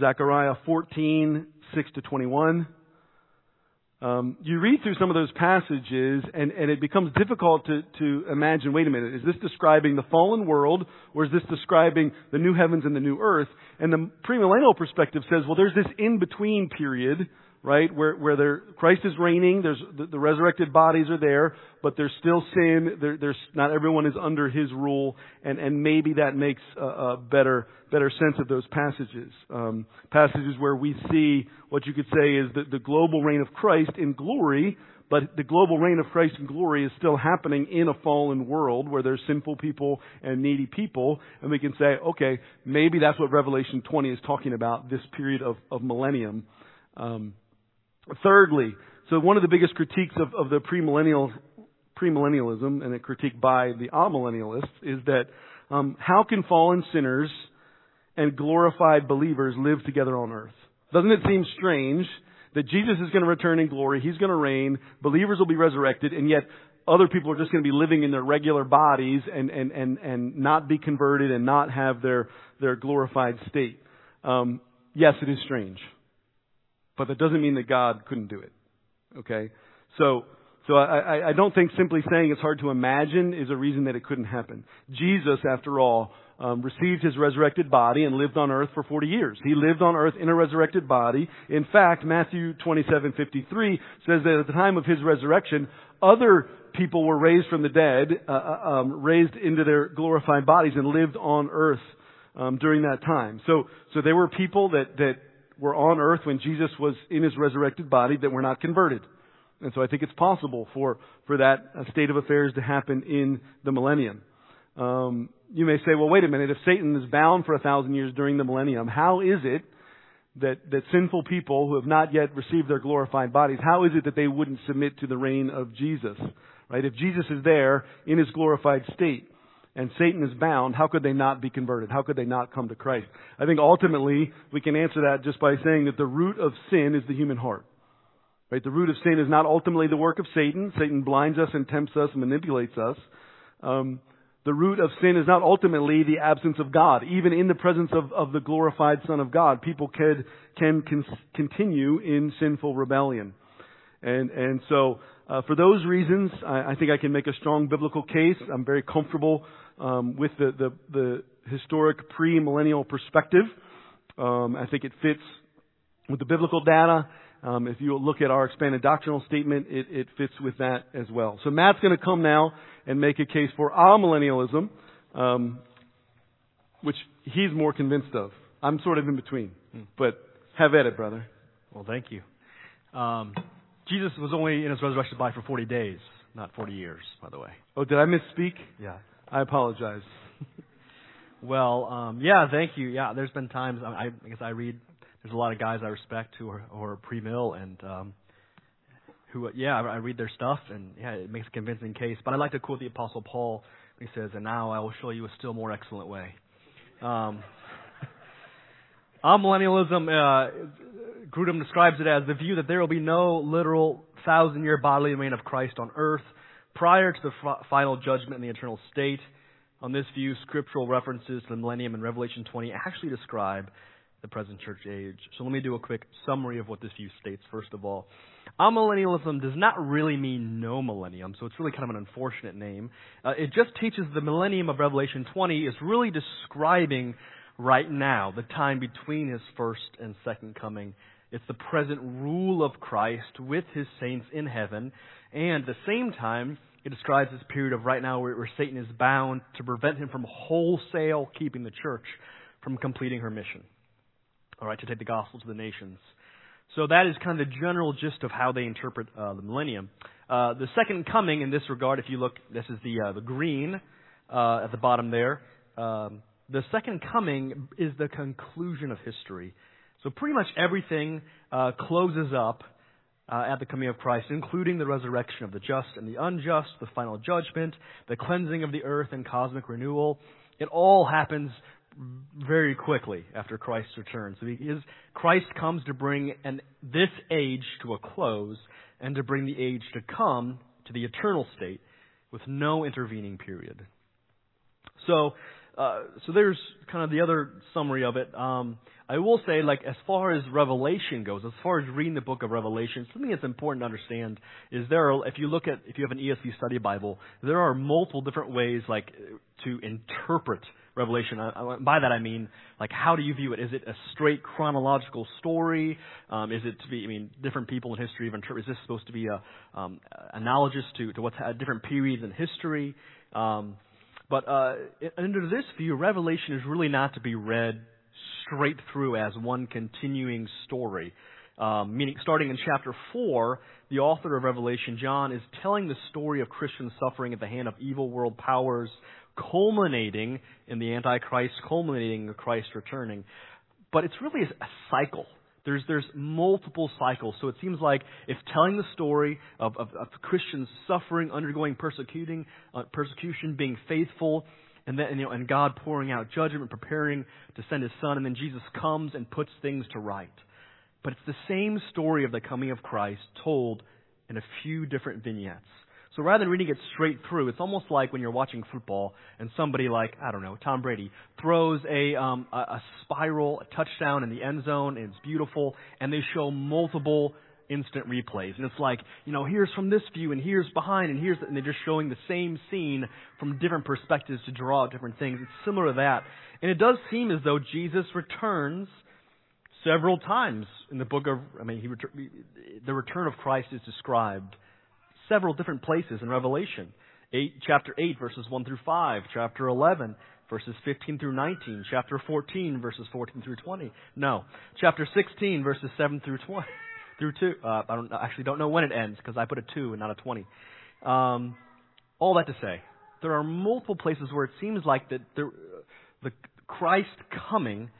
Zechariah 14, 6 to 21, um, you read through some of those passages, and, and it becomes difficult to, to imagine wait a minute, is this describing the fallen world, or is this describing the new heavens and the new earth? And the premillennial perspective says, well, there's this in between period right? Where where there, Christ is reigning, there's the, the, resurrected bodies are there, but there's still sin. There, there's not everyone is under His rule, and and maybe that makes a, a better better sense of those passages. Um, passages where we see what you could say is the, the global reign of Christ in glory. But the global reign of Christ in glory is still happening in a fallen world where there's sinful people and needy people. And we can say, okay, maybe that's what Revelation 20 is talking about, this period of, of millennium. Um, Thirdly, so one of the biggest critiques of, of the premillennial, premillennialism and a critique by the amillennialists is that um, how can fallen sinners and glorified believers live together on earth? Doesn't it seem strange that Jesus is going to return in glory, He's going to reign, believers will be resurrected, and yet other people are just going to be living in their regular bodies and, and, and, and not be converted and not have their, their glorified state? Um, yes, it is strange. But that doesn't mean that God couldn't do it. Okay? So, so I, I don't think simply saying it's hard to imagine is a reason that it couldn't happen. Jesus, after all, um, received his resurrected body and lived on earth for 40 years. He lived on earth in a resurrected body. In fact, Matthew 27:53 says that at the time of his resurrection, other people were raised from the dead, uh, uh um, raised into their glorified bodies, and lived on earth um, during that time. So, so there were people that that were on earth when Jesus was in his resurrected body that were not converted. And so I think it's possible for, for that uh, state of affairs to happen in the millennium. Um, you may say, well, wait a minute, if Satan is bound for a thousand years during the millennium, how is it that, that sinful people who have not yet received their glorified bodies, how is it that they wouldn't submit to the reign of Jesus? Right? If Jesus is there in his glorified state, and Satan is bound, how could they not be converted? How could they not come to Christ? I think ultimately we can answer that just by saying that the root of sin is the human heart. Right? The root of sin is not ultimately the work of Satan. Satan blinds us and tempts us and manipulates us. Um, the root of sin is not ultimately the absence of God. Even in the presence of, of the glorified Son of God, people can, can, continue in sinful rebellion. And, and so, uh, for those reasons, I, I think I can make a strong biblical case. I'm very comfortable um, with the, the, the historic pre-millennial perspective. Um, I think it fits with the biblical data. Um, if you look at our expanded doctrinal statement, it, it fits with that as well. So Matt's going to come now and make a case for amillennialism, um, which he's more convinced of. I'm sort of in between, hmm. but have at it, brother. Well, thank you. Um, Jesus was only in his resurrection body for 40 days, not 40 years, by the way. Oh, did I misspeak? Yeah. I apologize. well, um, yeah, thank you. Yeah, there's been times I, I guess I read. There's a lot of guys I respect who are, who are pre-mill and um, who, yeah, I, I read their stuff and yeah, it makes a convincing case. But I like to quote the Apostle Paul. He says, "And now I will show you a still more excellent way." Um, amillennialism, uh, Grudem describes it as the view that there will be no literal thousand-year bodily reign of Christ on earth prior to the final judgment in the eternal state. On this view, scriptural references to the millennium in Revelation 20 actually describe the present church age. So let me do a quick summary of what this view states, first of all. Amillennialism does not really mean no millennium, so it's really kind of an unfortunate name. Uh, it just teaches the millennium of Revelation 20 is really describing right now, the time between his first and second coming. It's the present rule of Christ with his saints in heaven, and at the same time, it describes this period of right now where, where Satan is bound to prevent him from wholesale keeping the church from completing her mission. All right, to take the gospel to the nations. So that is kind of the general gist of how they interpret uh, the millennium. Uh, the second coming, in this regard, if you look, this is the uh, the green uh, at the bottom there. Um, the second coming is the conclusion of history. So pretty much everything uh, closes up uh, at the coming of Christ, including the resurrection of the just and the unjust, the final judgment, the cleansing of the earth and cosmic renewal. It all happens very quickly after Christ returns. So is, Christ comes to bring an, this age to a close and to bring the age to come to the eternal state with no intervening period. So, uh, so there's kind of the other summary of it. Um, I will say, like, as far as Revelation goes, as far as reading the book of Revelation, something that's important to understand is there are, if you look at, if you have an ESV study Bible, there are multiple different ways, like, to interpret Revelation. I, by that I mean, like, how do you view it? Is it a straight chronological story? Um, is it to be, I mean, different people in history have interpreted, is this supposed to be a, um, analogous to, to what's had different periods in history? Um, but, uh, under this view, Revelation is really not to be read straight through as one continuing story. Um, meaning, starting in chapter 4, the author of Revelation, John, is telling the story of Christian suffering at the hand of evil world powers, culminating in the Antichrist, culminating in Christ returning. But it's really a cycle. There's, there's multiple cycles. So it seems like if telling the story of, of, of Christians suffering, undergoing persecuting, uh, persecution, being faithful, and then, you know, and God pouring out judgment, preparing to send His Son, and then Jesus comes and puts things to right. But it's the same story of the coming of Christ told in a few different vignettes. So rather than reading it straight through, it's almost like when you're watching football and somebody like, I don't know, Tom Brady throws a, um, a, a spiral, a touchdown in the end zone, and it's beautiful, and they show multiple instant replays. And it's like, you know, here's from this view and here's behind and here's, and they're just showing the same scene from different perspectives to draw out different things. It's similar to that. And it does seem as though Jesus returns several times in the book of, I mean, he the return of Christ is described several different places in Revelation. 8, chapter 8, verses 1 through 5, chapter 11, verses 15 through 19, chapter 14, verses 14 through 20. No, chapter 16, verses 7 through 20 through two. Uh, I don't I actually don't know when it ends because I put a two and not a twenty. Um, all that to say, there are multiple places where it seems like that the, the Christ coming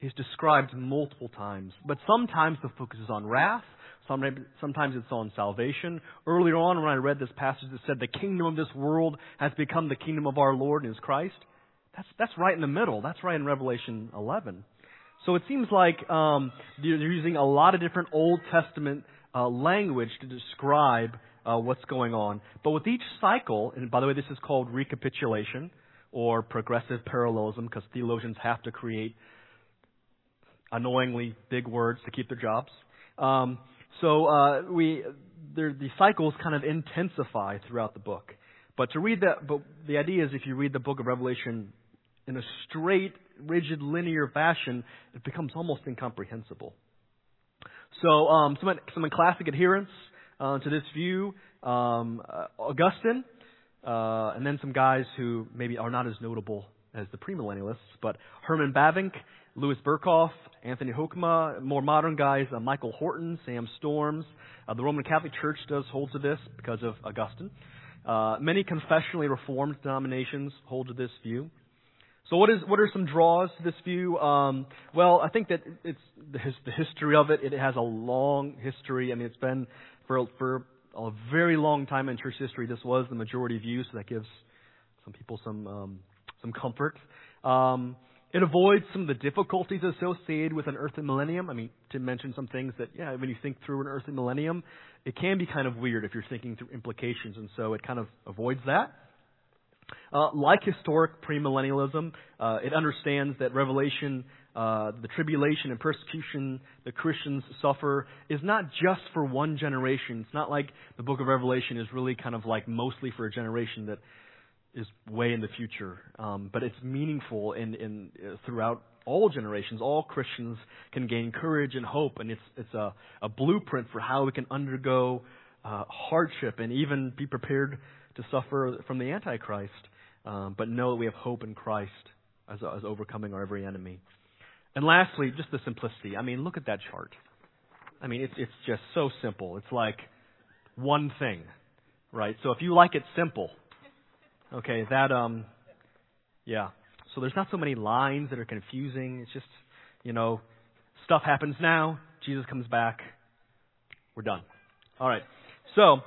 is described multiple times, but sometimes the focus is on wrath. Sometimes it's on salvation. Earlier on, when I read this passage that said the kingdom of this world has become the kingdom of our Lord and His Christ, that's that's right in the middle. That's right in Revelation 11. So it seems like um, they're using a lot of different Old Testament uh, language to describe uh, what's going on. But with each cycle, and by the way, this is called recapitulation or progressive parallelism because theologians have to create annoyingly big words to keep their jobs. Um, so uh, we the cycles kind of intensify throughout the book. But to read that, but the idea is if you read the book of Revelation in a straight, rigid, linear fashion, it becomes almost incomprehensible. So, um, some, some classic adherents uh, to this view um, uh, Augustine, uh, and then some guys who maybe are not as notable as the premillennialists, but Herman Bavinck, Louis Berkhof, Anthony Hoekema, more modern guys, uh, Michael Horton, Sam Storms. Uh, the Roman Catholic Church does hold to this because of Augustine. Uh, many confessionally reformed denominations hold to this view. So what is what are some draws to this view? Um, well, I think that it's the, the history of it. It has a long history. I mean, it's been for for a very long time in church history. This was the majority view, so that gives some people some um, some comfort. Um, it avoids some of the difficulties associated with an earthly millennium. I mean, to mention some things that, yeah, when you think through an earthly millennium, it can be kind of weird if you're thinking through implications, and so it kind of avoids that. Uh, like historic premillennialism, uh, it understands that Revelation, uh, the tribulation and persecution that Christians suffer, is not just for one generation. It's not like the book of Revelation is really kind of like mostly for a generation that is way in the future, um, but it's meaningful in, in uh, throughout all generations. All Christians can gain courage and hope, and it's it's a, a blueprint for how we can undergo uh, hardship and even be prepared to suffer from the Antichrist um, but know that we have hope in Christ as, as overcoming our every enemy. And lastly, just the simplicity. I mean, look at that chart. I mean, it's it's just so simple. It's like one thing, right? So if you like it simple, okay, that um, yeah. So there's not so many lines that are confusing. It's just, you know, stuff happens now. Jesus comes back. We're done. All right. So,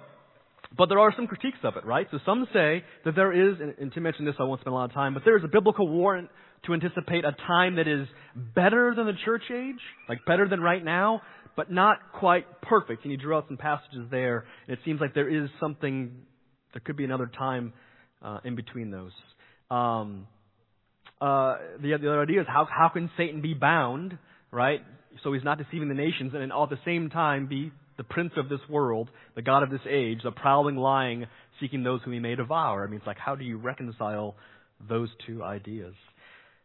but there are some critiques of it, right? So some say that there is, and Tim mentioned this, so I won't spend a lot of time, but there is a biblical warrant to anticipate a time that is better than the church age, like better than right now, but not quite perfect. And he drew out some passages there, and it seems like there is something, there could be another time uh, in between those. Um, uh, the, the other idea is how, how can Satan be bound, right? So he's not deceiving the nations, and at the same time be the prince of this world, the God of this age, the prowling, lying, seeking those whom he may devour. I mean, it's like, how do you reconcile those two ideas?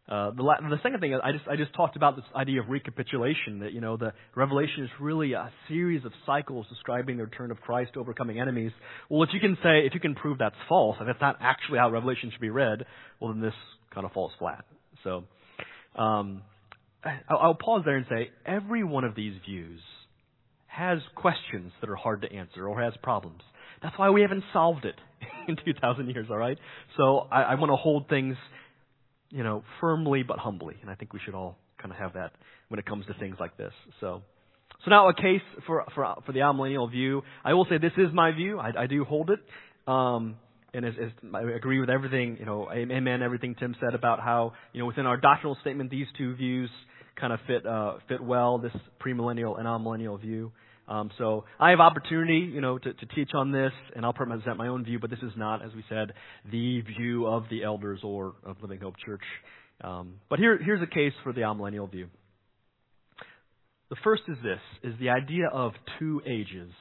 Uh, the, the second thing I just I just talked about this idea of recapitulation that you know the Revelation is really a series of cycles describing the return of Christ overcoming enemies. Well, if you can say if you can prove that's false and that's not actually how Revelation should be read, well then this kind of falls flat. So um, I'll, I'll pause there and say every one of these views has questions that are hard to answer or has problems. That's why we haven't solved it in 2,000 years, all right? So I, I want to hold things, you know, firmly but humbly. And I think we should all kind of have that when it comes to things like this. So, so now a case for, for, for the amillennial view. I will say this is my view. I, I do hold it. Um, and as, as I agree with everything, you know, amen, everything Tim said about how, you know, within our doctrinal statement, these two views kind of fit, uh, fit well, this premillennial and amillennial view. Um, so I have opportunity, you know, to, to teach on this, and I'll present my own view, but this is not, as we said, the view of the elders or of Living Hope Church. Um, but here, here's a case for the amillennial view. The first is this, is the idea of two ages.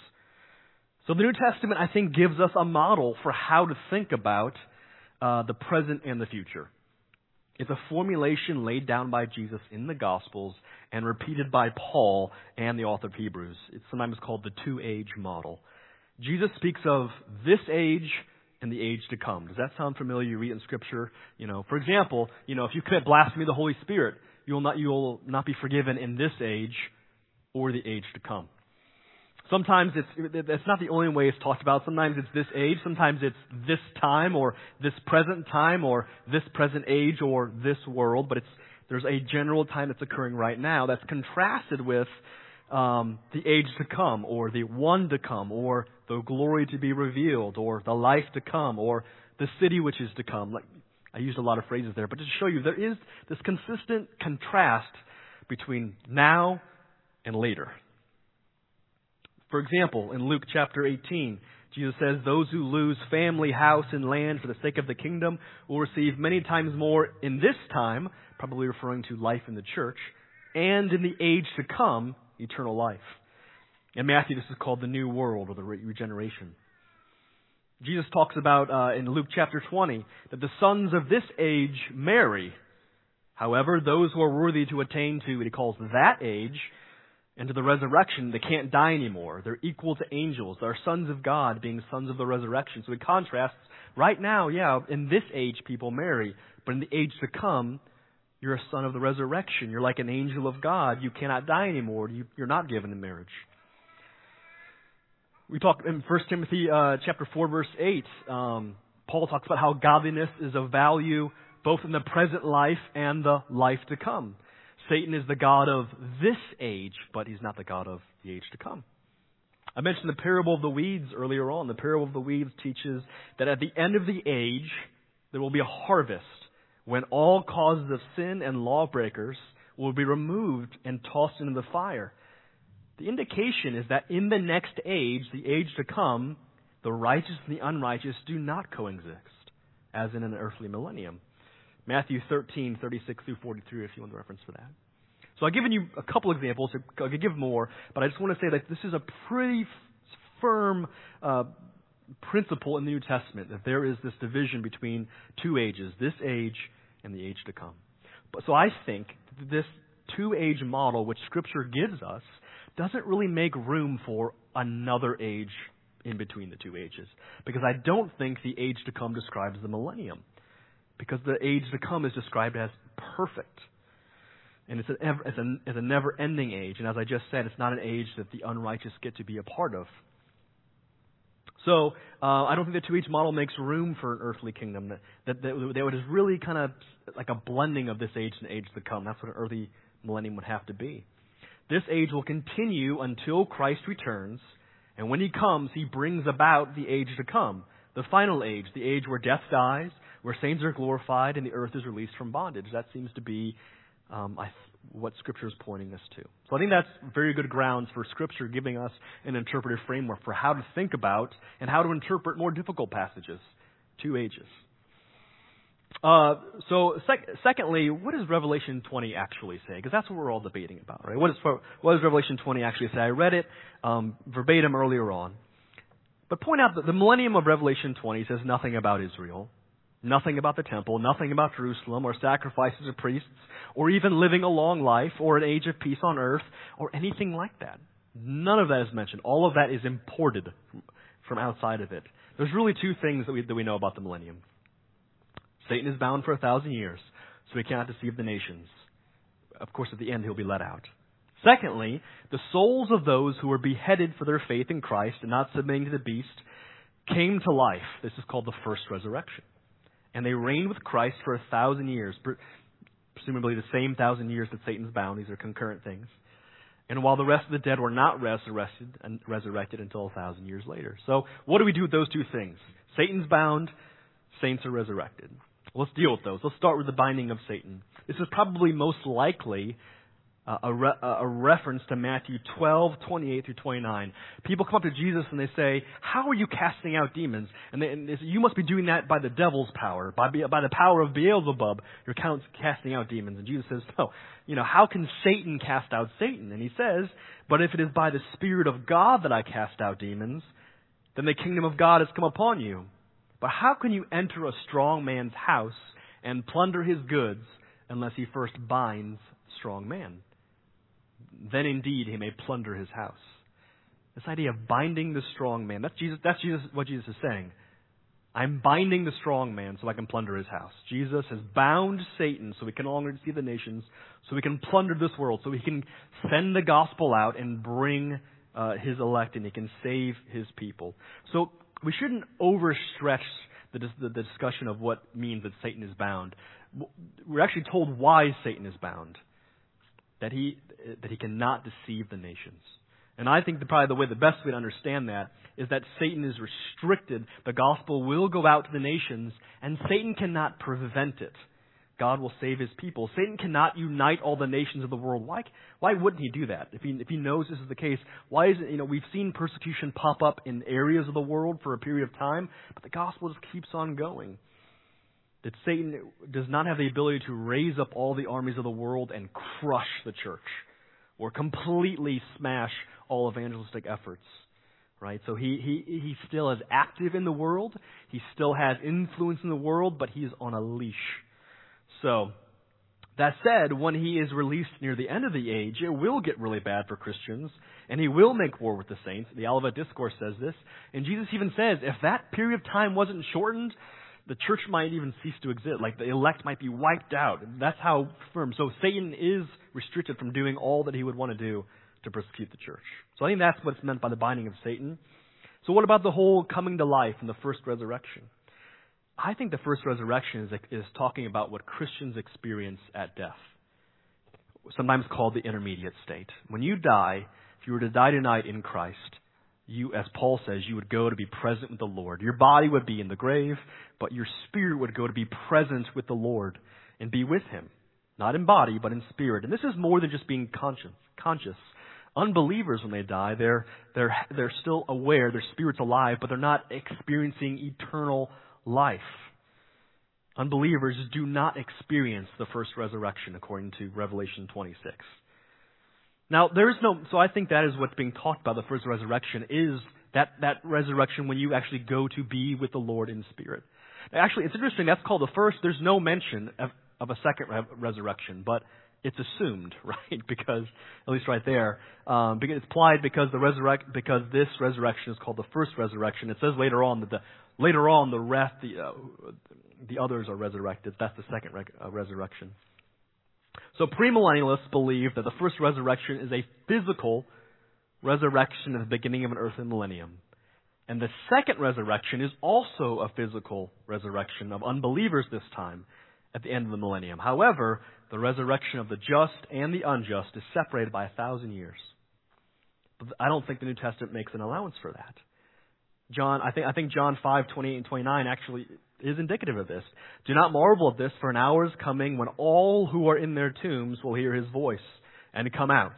So the New Testament, I think, gives us a model for how to think about uh, the present and the future. It's a formulation laid down by Jesus in the Gospels and repeated by Paul and the author of Hebrews. It's sometimes called the two age model. Jesus speaks of this age and the age to come. Does that sound familiar? You read in Scripture, you know, for example, you know, if you commit blasphemy of the Holy Spirit, you will not, you will not be forgiven in this age or the age to come. Sometimes it's, that's not the only way it's talked about. Sometimes it's this age. Sometimes it's this time or this present time or this present age or this world. But it's, there's a general time that's occurring right now that's contrasted with um, the age to come or the one to come or the glory to be revealed or the life to come or the city which is to come. Like, I used a lot of phrases there, but to show you there is this consistent contrast between now and later. For example, in Luke chapter 18, Jesus says, Those who lose family, house, and land for the sake of the kingdom will receive many times more in this time, probably referring to life in the church, and in the age to come, eternal life. In Matthew, this is called the new world or the regeneration. Jesus talks about uh, in Luke chapter 20 that the sons of this age marry. However, those who are worthy to attain to what he calls that age and to the resurrection, they can't die anymore. They're equal to angels. They're sons of God, being sons of the resurrection. So it contrasts, right now, yeah, in this age people marry, but in the age to come, you're a son of the resurrection. You're like an angel of God. You cannot die anymore. You, are not given in marriage. We talk in 1 Timothy uh, chapter 4, verse 8. Um, Paul talks about how godliness is of value both in the present life and the life to come. Satan is the God of this age, but he's not the God of the age to come. I mentioned the parable of the weeds earlier on. The parable of the weeds teaches that at the end of the age, there will be a harvest when all causes of sin and lawbreakers will be removed and tossed into the fire. The indication is that in the next age, the age to come, the righteous and the unrighteous do not coexist, as in an earthly millennium. Matthew 13, 36 through 43, if you want the reference for that. So I've given you a couple examples. I could give more, but I just want to say that this is a pretty f- firm uh, principle in the New Testament that there is this division between two ages, this age and the age to come. But, so I think this two age model, which Scripture gives us, doesn't really make room for another age in between the two ages. Because I don't think the age to come describes the millennium because the age to come is described as perfect. And it's, an ever, it's, a, it's a never ending age. And as I just said, it's not an age that the unrighteous get to be a part of. So uh, I don't think the two age model makes room for an earthly kingdom. That, that, that, that is really kind of like a blending of this age and age to come. That's what an earthly millennium would have to be. This age will continue until Christ returns And when he comes, he brings about the age to come, the final age, the age where death dies, where saints are glorified, and the earth is released from bondage. That seems to be um, I, what Scripture is pointing us to. So I think that's very good grounds for Scripture giving us an interpretive framework for how to think about and how to interpret more difficult passages. Two ages. Uh, so, sec- secondly, what does Revelation 20 actually say? Because that's what we're all debating about, right? What, is, what does Revelation 20 actually say? I read it um, verbatim earlier on. But point out that the millennium of Revelation 20 says nothing about Israel, nothing about the temple, nothing about Jerusalem, or sacrifices of priests, or even living a long life, or an age of peace on earth, or anything like that. None of that is mentioned. All of that is imported from outside of it. There's really two things that we, that we know about the millennium. Satan is bound for a thousand years, so he cannot deceive the nations. Of course, at the end, he'll be let out. Secondly, the souls of those who were beheaded for their faith in Christ and not submitting to the beast came to life. This is called the first resurrection. And they reigned with Christ for a thousand years, presumably the same thousand years that Satan's bound. These are concurrent things. And while the rest of the dead were not resurrected, resurrected until a thousand years later. So, what do we do with those two things? Satan's bound, saints are resurrected. Let's deal with those. Let's start with the binding of Satan. This is probably most likely a, re- a, reference to Matthew 12, 28 through 29. People come up to Jesus and they say, How are you casting out demons? And, they, and they say, You must be doing that by the devil's power, by, by the power of Beelzebub. You're casting out demons. And Jesus says, No. You know, how can Satan cast out Satan? And he says, But if it is by the Spirit of God that I cast out demons, then the kingdom of God has come upon you. But how can you enter a strong man's house and plunder his goods unless he first binds strong man? Then indeed he may plunder his house. This idea of binding the strong man, that's Jesus that's Jesus what Jesus is saying. I'm binding the strong man so I can plunder his house. Jesus has bound Satan so we can no longer deceive the nations, so we can plunder this world, so he can send the gospel out and bring uh, his elect and he can save his people. So we shouldn't overstretch the, the, the discussion of what means that Satan is bound. We're actually told why Satan is bound. That he, that he cannot deceive the nations. And I think the, probably the way, the best way to understand that is that Satan is restricted. The gospel will go out to the nations, and Satan cannot prevent it. God will save his people. Satan cannot unite all the nations of the world. Why, why wouldn't he do that? If he, if he knows this is the case, why is it, you know, we've seen persecution pop up in areas of the world for a period of time, but the gospel just keeps on going. That Satan does not have the ability to raise up all the armies of the world and crush the church or completely smash all evangelistic efforts. Right? So he, he, he still is active in the world. He still has influence in the world, but he is on a leash so, that said, when he is released near the end of the age, it will get really bad for Christians, and he will make war with the saints. The Olivet Discourse says this. And Jesus even says, if that period of time wasn't shortened, the church might even cease to exist. Like the elect might be wiped out. That's how firm. So Satan is restricted from doing all that he would want to do to persecute the church. So I think that's what's meant by the binding of Satan. So what about the whole coming to life and the first resurrection? I think the first resurrection is, is talking about what Christians experience at death, sometimes called the intermediate state. When you die, if you were to die tonight in Christ, you, as Paul says, you would go to be present with the Lord. Your body would be in the grave, but your spirit would go to be present with the Lord and be with Him. Not in body, but in spirit. And this is more than just being conscious. conscious. Unbelievers, when they die, they're, they're, they're still aware, their spirit's alive, but they're not experiencing eternal life. Unbelievers do not experience the first resurrection according to Revelation 26. Now, there is no, so I think that is what's being talked about, the first resurrection, is that, that resurrection when you actually go to be with the Lord in spirit. Actually, it's interesting, that's called the first. There's no mention of, of a second re- resurrection, but it's assumed, right? Because, at least right there, um, because it's applied because the resurrect, because this resurrection is called the first resurrection. It says later on that the, Later on, the rest, the, uh, the others are resurrected. That's the second re- uh, resurrection. So premillennialists believe that the first resurrection is a physical resurrection at the beginning of an earthly millennium. And the second resurrection is also a physical resurrection of unbelievers this time at the end of the millennium. However, the resurrection of the just and the unjust is separated by a thousand years. But I don't think the New Testament makes an allowance for that. John, I think, I think John 5, 28 and 29 actually is indicative of this. Do not marvel at this, for an hour is coming when all who are in their tombs will hear his voice and come out.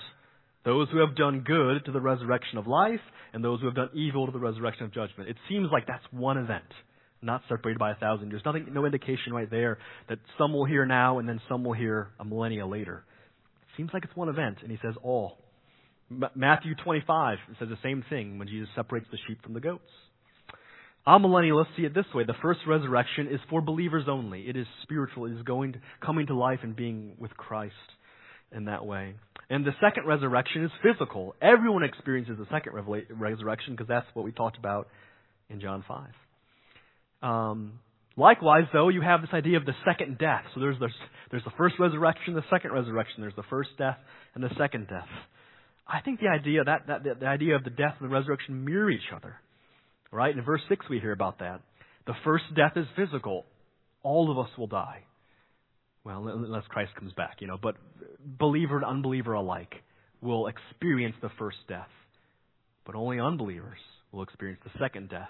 Those who have done good to the resurrection of life, and those who have done evil to the resurrection of judgment. It seems like that's one event, not separated by a thousand years. Nothing, no indication right there that some will hear now and then some will hear a millennia later. It seems like it's one event, and he says all. Matthew 25 says the same thing when Jesus separates the sheep from the goats. Amillennialists see it this way. The first resurrection is for believers only. It is spiritual. It is going to, coming to life and being with Christ in that way. And the second resurrection is physical. Everyone experiences the second resurrection because that's what we talked about in John 5. Um, likewise, though, you have this idea of the second death. So there's, there's, there's the first resurrection, the second resurrection. There's the first death and the second death. I think the idea that, that the, the idea of the death and the resurrection mirror each other. Right? In verse 6 we hear about that. The first death is physical. All of us will die. Well, unless Christ comes back, you know, but believer and unbeliever alike will experience the first death. But only unbelievers will experience the second death,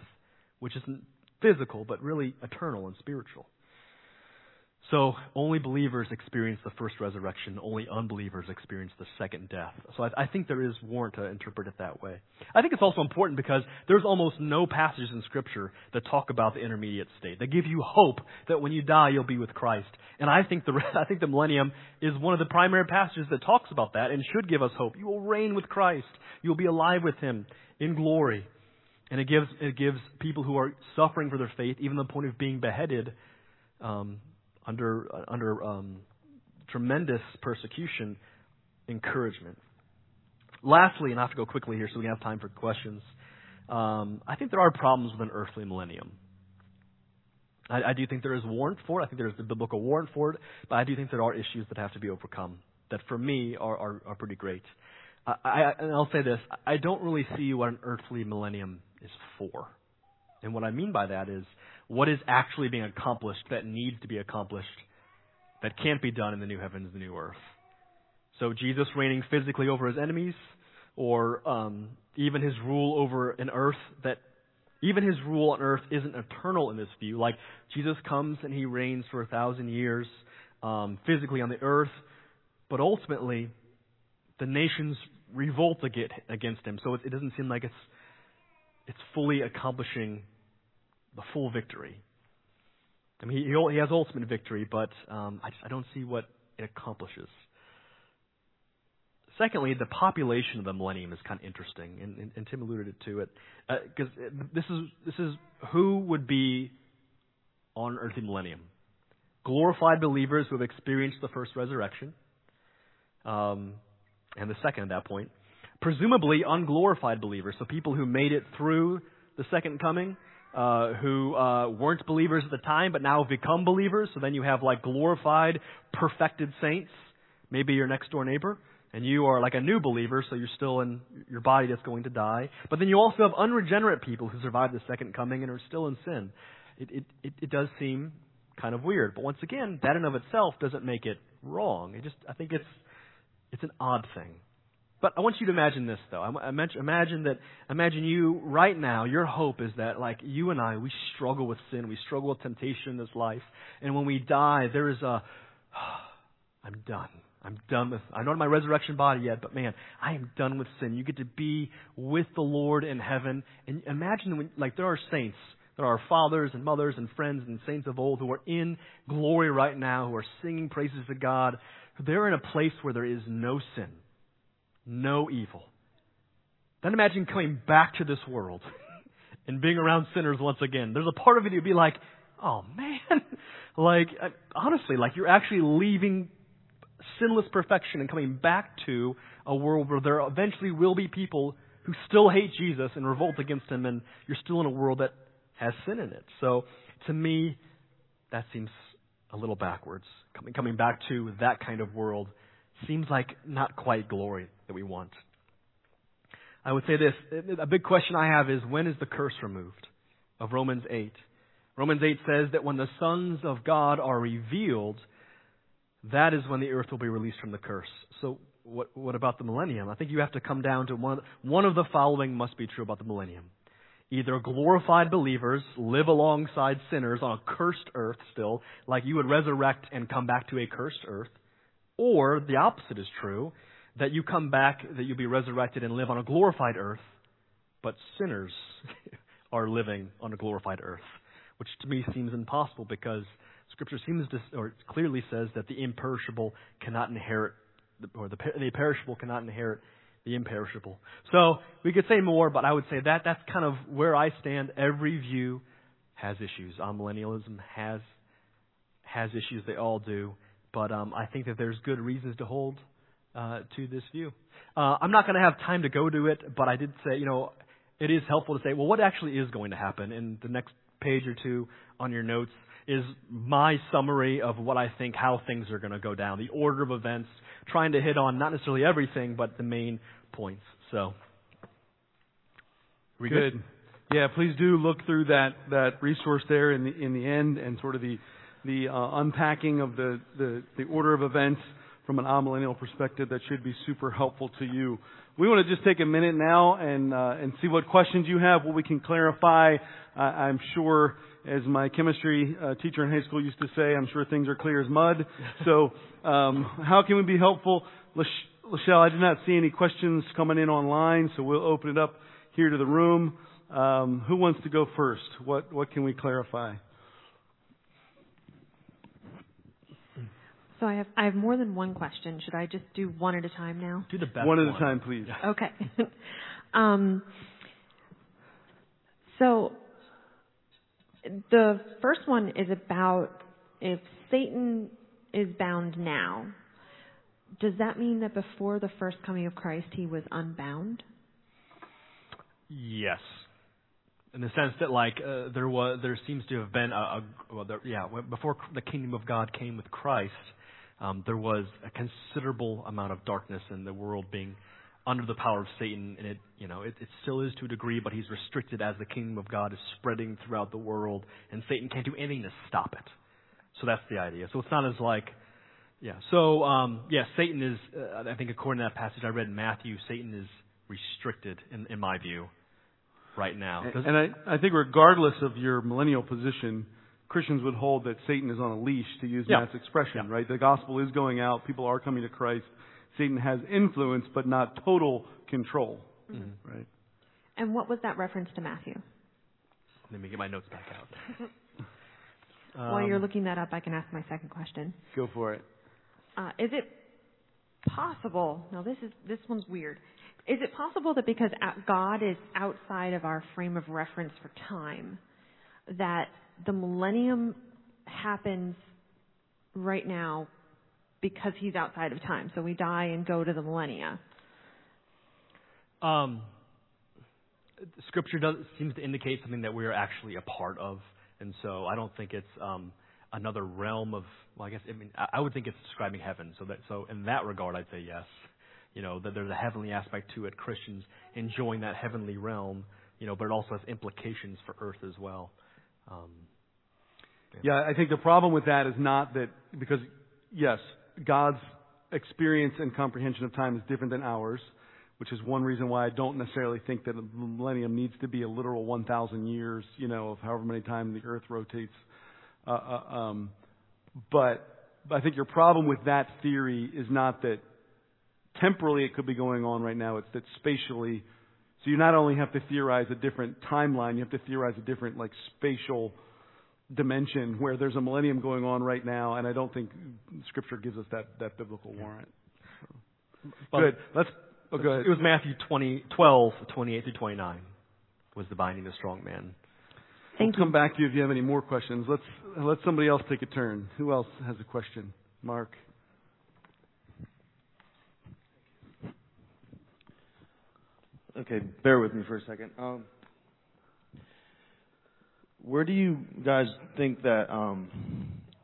which isn't physical, but really eternal and spiritual. So only believers experience the first resurrection. Only unbelievers experience the second death. So I, I, think there is warrant to interpret it that way. I think it's also important because there's almost no passages in Scripture that talk about the intermediate state. They give you hope that when you die you'll be with Christ. And I think the I think the millennium is one of the primary passages that talks about that and should give us hope. You will reign with Christ. You will be alive with Him in glory. And it gives it gives people who are suffering for their faith, even the point of being beheaded. Um, under, under um, tremendous persecution, encouragement. Lastly, and I have to go quickly here so we have time for questions, um, I think there are problems with an earthly millennium. I, I do think there is warrant for it. I think there is the biblical warrant for it, but I do think there are issues that have to be overcome that, for me, are, are, are pretty great. I, I, and I'll say this I don't really see what an earthly millennium is for. And what I mean by that is what is actually being accomplished that needs to be accomplished that can't be done in the new heavens the new earth. So Jesus reigning physically over his enemies, or um, even his rule over an earth that even his rule on earth isn't eternal in this view. Like Jesus comes and he reigns for a thousand years um, physically on the earth, but ultimately the nations revolt against him. So it, it doesn't seem like it's it's fully accomplishing the full victory. I mean, he, he has ultimate victory, but um, I, just, I don't see what it accomplishes. Secondly, the population of the millennium is kind of interesting, and, and, and Tim alluded to it, because uh, this is this is who would be on earthly millennium: glorified believers who have experienced the first resurrection, um, and the second at that point, presumably unglorified believers, so people who made it through the second coming, uh, who uh, weren't believers at the time but now have become believers. So then you have like glorified, perfected saints, maybe your next door neighbor, and you are like a new believer, so you're still in your body that's going to die. But then you also have unregenerate people who survived the second coming and are still in sin. It, it, it, it does seem kind of weird. But once again, that in of itself doesn't make it wrong. It just, I think it's, it's an odd thing. But I want you to imagine this, though. Imagine that, imagine you right now, your hope is that, like, you and I, we struggle with sin. We struggle with temptation in this life. And when we die, there is a, oh, I'm done. I'm done with, I'm not in my resurrection body yet, but man, I am done with sin. You get to be with the Lord in heaven. And imagine, when, like, there are saints. There are fathers and mothers and friends and saints of old who are in glory right now, who are singing praises to God. They're in a place where there is no sin no evil. Then imagine coming back to this world and being around sinners once again. There's a part of it you'd be like, oh man, like uh, honestly, like you're actually leaving sinless perfection and coming back to a world where there eventually will be people who still hate Jesus and revolt against him, and you're still in a world that has sin in it. So to me, that seems a little backwards. Coming coming back to that kind of world seems like not quite glory that we want. I would say this a big question I have is when is the curse removed of Romans 8? Romans 8 says that when the sons of God are revealed, that is when the earth will be released from the curse. So, what, what about the millennium? I think you have to come down to one one of the following must be true about the millennium. Either glorified believers live alongside sinners on a cursed earth still, like you would resurrect and come back to a cursed earth, or the opposite is true, that you come back, that you'll be resurrected and live on a glorified earth, but sinners are living on a glorified earth, which to me seems impossible because Scripture seems to, or clearly says that the imperishable cannot inherit, or the, the perishable cannot inherit the imperishable. So we could say more, but I would say that that's kind of where I stand. Every view has issues. Amillennialism has has issues. They all do. But um, I think that there's good reasons to hold uh, to this view. Uh, I'm not going to have time to go to it, but I did say, you know, it is helpful to say, well, what actually is going to happen? In the next page or two on your notes is my summary of what I think how things are going to go down, the order of events, trying to hit on not necessarily everything, but the main points. So, we good? good? Yeah, please do look through that that resource there in the in the end and sort of the the uh, unpacking of the, the the order of events from an amillennial perspective that should be super helpful to you. We want to just take a minute now and uh, and see what questions you have, what we can clarify. Uh, I'm sure, as my chemistry uh, teacher in high school used to say, I'm sure things are clear as mud. So, um, how can we be helpful? Lachelle, I did not see any questions coming in online, so we'll open it up here to the room. Um, who wants to go first? What what can we clarify? So I have I have more than one question. Should I just do one at a time now? Do the best one at a time, please. Okay. um, so the first one is about if Satan is bound now, does that mean that before the first coming of Christ he was unbound? Yes. In the sense that, like, uh, there was, there seems to have been a, a well, there, yeah, before the kingdom of God came with Christ, um, there was a considerable amount of darkness in the world being under the power of Satan, and it, you know, it, it still is to a degree, but he's restricted as the kingdom of God is spreading throughout the world, and Satan can't do anything to stop it. So that's the idea. So it's not as like, yeah. So um, yeah, Satan is. Uh, I think according to that passage I read in Matthew, Satan is restricted in, in my view, right now. And, and I, I think regardless of your millennial position, Christians would hold that Satan is on a leash, to use yeah. Matt's expression, yeah. right? The gospel is going out, people are coming to Christ. Satan has influence, but not total control, mm-hmm. right? And what was that reference to Matthew? Let me get my notes back out. um, While you're looking that up, I can ask my second question. Go for it. Uh, is it possible? No, this is this one's weird. Is it possible that because God is outside of our frame of reference for time, that the millennium happens right now because he's outside of time. So we die and go to the millennia. Um, scripture does, seems to indicate something that we are actually a part of, and so I don't think it's um, another realm of. Well, I guess I mean I would think it's describing heaven. So that so in that regard, I'd say yes. You know that there's a heavenly aspect to it. Christians enjoying that heavenly realm. You know, but it also has implications for earth as well. Um, yeah. I think the problem with that is not that because yes, God's experience and comprehension of time is different than ours, which is one reason why I don't necessarily think that the millennium needs to be a literal 1,000 years, you know, of however many times the earth rotates. Uh, uh, um, but I think your problem with that theory is not that temporally it could be going on right now, it's that spatially. So you not only have to theorize a different timeline, you have to theorize a different, like, spatial dimension where there's a millennium going on right now, and I don't think Scripture gives us that, that biblical warrant. So. Good. Let's. Oh, go ahead. It was Matthew 20, 12, 28 through 29 was the binding the strong man. Thank we'll you. come back to you if you have any more questions. Let's let somebody else take a turn. Who else has a question? Mark. Okay, bear with me for a second. Um, where do you guys think that um,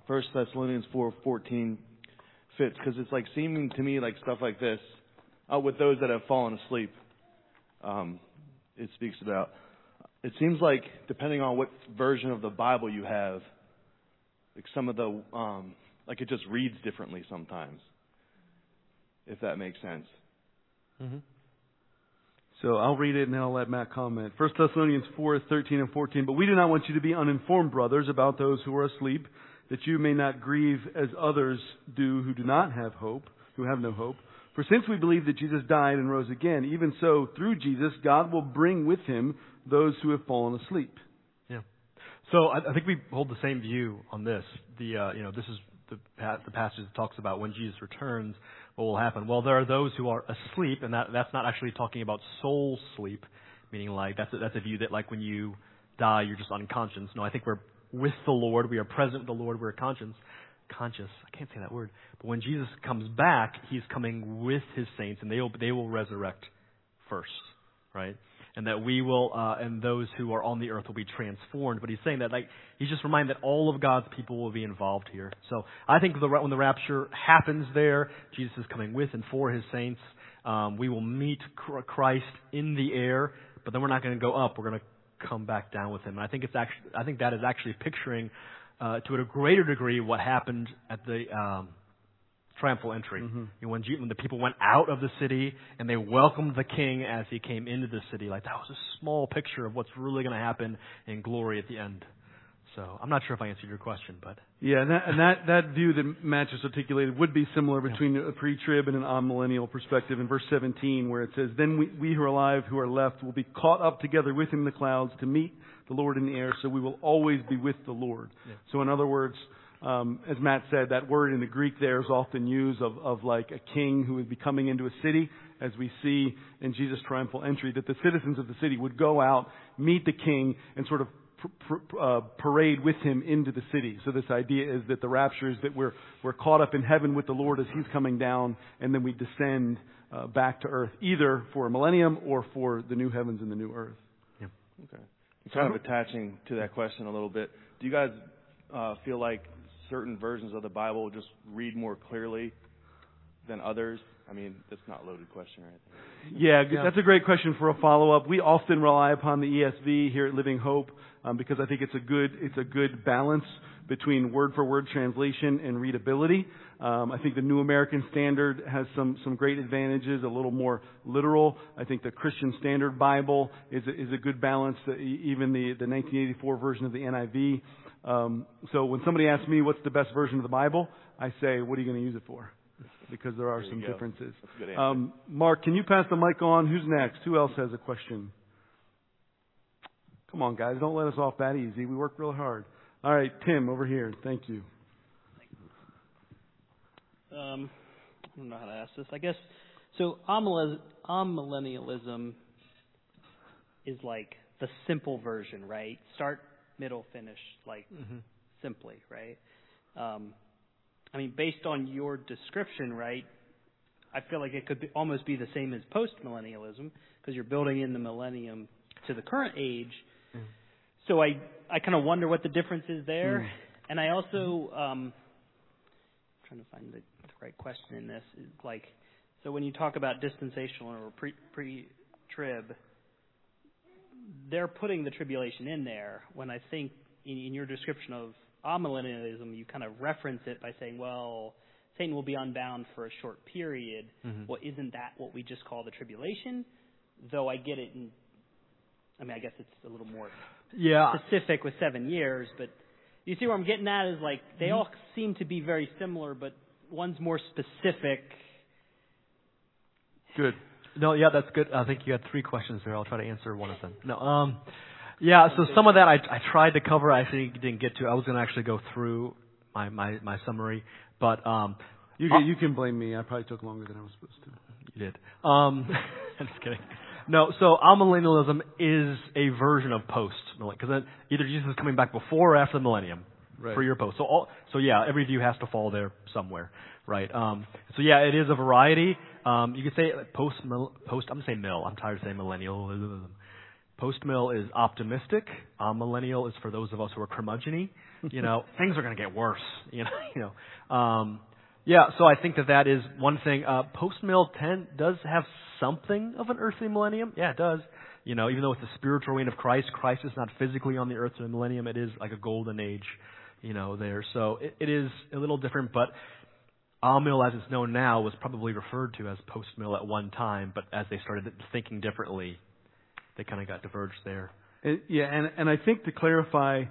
First Thessalonians four fourteen fits? Because it's like seeming to me like stuff like this, uh, with those that have fallen asleep. Um, it speaks about. It seems like depending on what version of the Bible you have, like some of the um, like it just reads differently sometimes. if that makes sense. Mm-hmm. So I'll read it and then I'll let Matt comment. 1 Thessalonians 4, 13 and 14. But we do not want you to be uninformed, brothers, about those who are asleep, that you may not grieve as others do who do not have hope, who have no hope. For since we believe that Jesus died and rose again, even so, through Jesus, God will bring with him those who have fallen asleep. Yeah. So I, I think we hold the same view on this. The uh, you know this is the the passage that talks about when Jesus returns, what will happen. Well, there are those who are asleep, and that that's not actually talking about soul sleep, meaning like that's a, that's a view that like when you die you're just unconscious. No, I think we're with the Lord, we are present with the Lord, we're conscious. Conscious. I can't say that word. But when Jesus comes back, he's coming with his saints, and they will they will resurrect first, right? And that we will, uh, and those who are on the earth will be transformed. But he's saying that, like, he's just reminding that all of God's people will be involved here. So I think the, when the rapture happens there, Jesus is coming with and for his saints. Um, we will meet Christ in the air, but then we're not going to go up. We're going to come back down with him. And I think it's actually, I think that is actually picturing, uh, to a greater degree what happened at the, um, triumphal entry. Mm-hmm. when, when the people went out of the city and they welcomed the king as he came into the city, like that was a small picture of what's really going to happen in glory at the end. So I'm not sure if I answered your question, but yeah, and that and that, that view that Matt just articulated would be similar between a pre-trib and an amillennial perspective in verse 17, where it says, "Then we, we who are alive, who are left, will be caught up together with him in the clouds to meet the Lord in the air. So we will always be with the Lord." Yeah. So in other words, um, as Matt said, that word in the Greek there is often used of, of like a king who would be coming into a city, as we see in Jesus' triumphal entry, that the citizens of the city would go out, meet the king, and sort of pr- pr- uh, parade with him into the city. So this idea is that the rapture is that we're, we're caught up in heaven with the Lord as he's coming down, and then we descend uh, back to earth, either for a millennium or for the new heavens and the new earth. Yeah. Okay. Kind of attaching to that question a little bit. Do you guys uh, feel like certain versions of the Bible just read more clearly than others? I mean, that's not a loaded question, right? Yeah, yeah. that's a great question for a follow up. We often rely upon the ESV here at Living Hope um, because I think it's a good it's a good balance between word for word translation and readability. Um, I think the New American Standard has some some great advantages, a little more literal. I think the Christian Standard Bible is a, is a good balance. Even the the 1984 version of the NIV um, so when somebody asks me what's the best version of the Bible, I say, what are you going to use it for? Because there are there some go. differences. That's a good answer. Um, Mark, can you pass the mic on? Who's next? Who else has a question? Come on, guys. Don't let us off that easy. We work real hard. All right, Tim, over here. Thank you. Um, I don't know how to ask this. I guess so. Amillennialism is like the simple version, right? Start middle finish, like mm-hmm. simply, right? Um, I mean, based on your description, right? I feel like it could be, almost be the same as post millennialism because you're building in the millennium to the current age. Mm. So I I kind of wonder what the difference is there, mm. and I also um, I'm trying to find the, the right question in this is like so when you talk about dispensational or pre pre trib they're putting the tribulation in there when I think in, in your description of amillennialism, you kind of reference it by saying, well, Satan will be unbound for a short period. Mm-hmm. Well, isn't that what we just call the tribulation? Though I get it in, I mean, I guess it's a little more yeah. specific with seven years, but you see where I'm getting at is like they mm-hmm. all seem to be very similar, but one's more specific. Good. No, yeah, that's good. I think you had three questions there. I'll try to answer one of them. No, um, yeah. So some of that I, I tried to cover. I actually didn't get to. I was going to actually go through my my, my summary, but um, you can, uh, you can blame me. I probably took longer than I was supposed to. You did. Um, I'm just kidding. No, so amillennialism is a version of post because either Jesus is coming back before or after the millennium right. for your post. So all, so yeah, every view has to fall there somewhere, right? Um, so yeah, it is a variety. Um, you could say post post. I'm gonna say mill. I'm tired of saying millennial. Post mill is optimistic. Uh, millennial is for those of us who are curmudgeony. You know, things are gonna get worse. You know, you know. Um, yeah, so I think that that is one thing. Uh, post mill ten does have something of an earthly millennium. Yeah, it does. You know, even though it's the spiritual reign of Christ, Christ is not physically on the earth in the millennium. It is like a golden age, you know, there. So it, it is a little different, but Amill, as it's known now, was probably referred to as post mill at one time, but as they started thinking differently, they kind of got diverged there. And, yeah, and, and I think to clarify,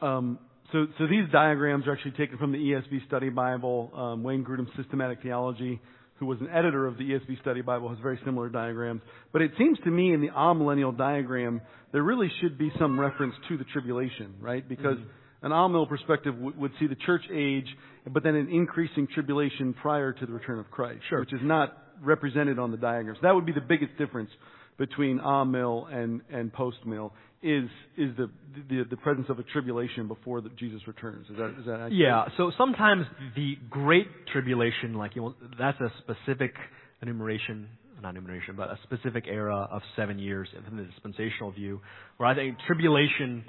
um, so, so these diagrams are actually taken from the ESV Study Bible. Um, Wayne Grudem's Systematic Theology, who was an editor of the ESV Study Bible, has very similar diagrams. But it seems to me in the amillennial diagram, there really should be some reference to the tribulation, right? Because mm-hmm. An amillennial perspective w- would see the church age, but then an increasing tribulation prior to the return of Christ, sure. which is not represented on the diagrams. That would be the biggest difference between amill and, and post mill is is the, the the presence of a tribulation before the, Jesus returns. Is that is that accurate? Yeah. So sometimes the great tribulation, like you know, that's a specific enumeration, not enumeration, but a specific era of seven years in the dispensational view, where I think tribulation,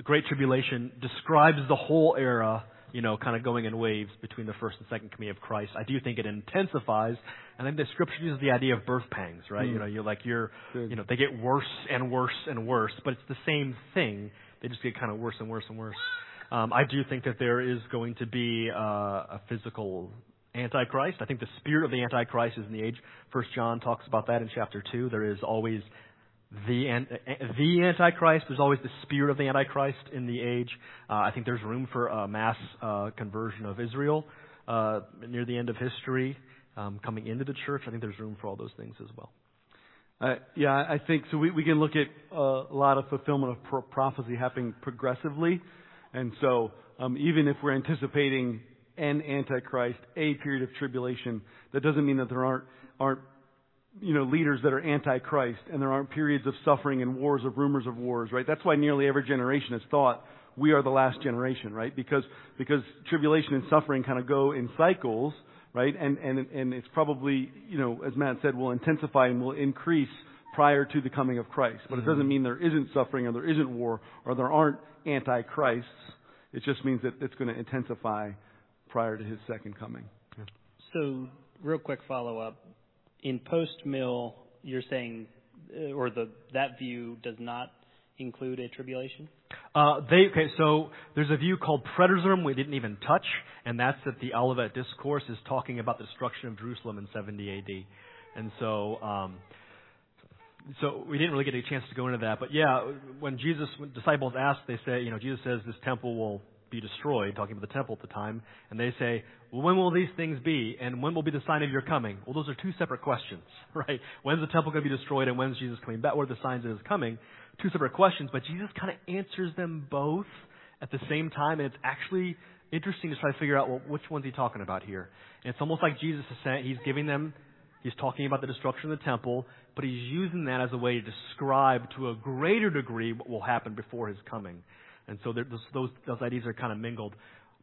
the great tribulation, describes the whole era you know, kind of going in waves between the first and second coming of Christ. I do think it intensifies. And then the scripture uses the idea of birth pangs, right? Mm. You know, you're like, you're, Good. you know, they get worse and worse and worse, but it's the same thing. They just get kind of worse and worse and worse. Um, I do think that there is going to be uh, a physical Antichrist. I think the spirit of the Antichrist is in the age. First John talks about that in chapter two. There is always the the Antichrist. There's always the spirit of the Antichrist in the age. Uh, I think there's room for a mass uh, conversion of Israel uh, near the end of history, um, coming into the church. I think there's room for all those things as well. Uh, yeah, I think so. We, we can look at uh, a lot of fulfillment of pro- prophecy happening progressively, and so um, even if we're anticipating an antichrist, a period of tribulation, that doesn't mean that there aren't aren't you know, leaders that are anti-Christ, and there aren't periods of suffering and wars of rumors of wars, right? That's why nearly every generation has thought we are the last generation, right? Because because tribulation and suffering kind of go in cycles, right? And and and it's probably you know, as Matt said, will intensify and will increase prior to the coming of Christ. But mm-hmm. it doesn't mean there isn't suffering or there isn't war or there aren't anti-Christs. It just means that it's going to intensify prior to his second coming. So, real quick follow up in post mill, you're saying, uh, or the that view does not include a tribulation? Uh, they okay. So there's a view called preterism we didn't even touch, and that's that the Olivet Discourse is talking about the destruction of Jerusalem in 70 A.D. And so, um, so we didn't really get a chance to go into that. But yeah, when Jesus, when disciples ask, they say, you know, Jesus says this temple will be destroyed, talking about the temple at the time, and they say, well, when will these things be, and when will be the sign of your coming? Well, those are two separate questions, right? When's the temple going to be destroyed, and when's Jesus coming back? What are the signs of his coming? Two separate questions, but Jesus kind of answers them both at the same time, and it's actually interesting to try to figure out, well, which one's he talking about here? And it's almost like Jesus is saying, he's giving them, he's talking about the destruction of the temple, but he's using that as a way to describe to a greater degree what will happen before his coming. And so those, those, ideas are kind of mingled.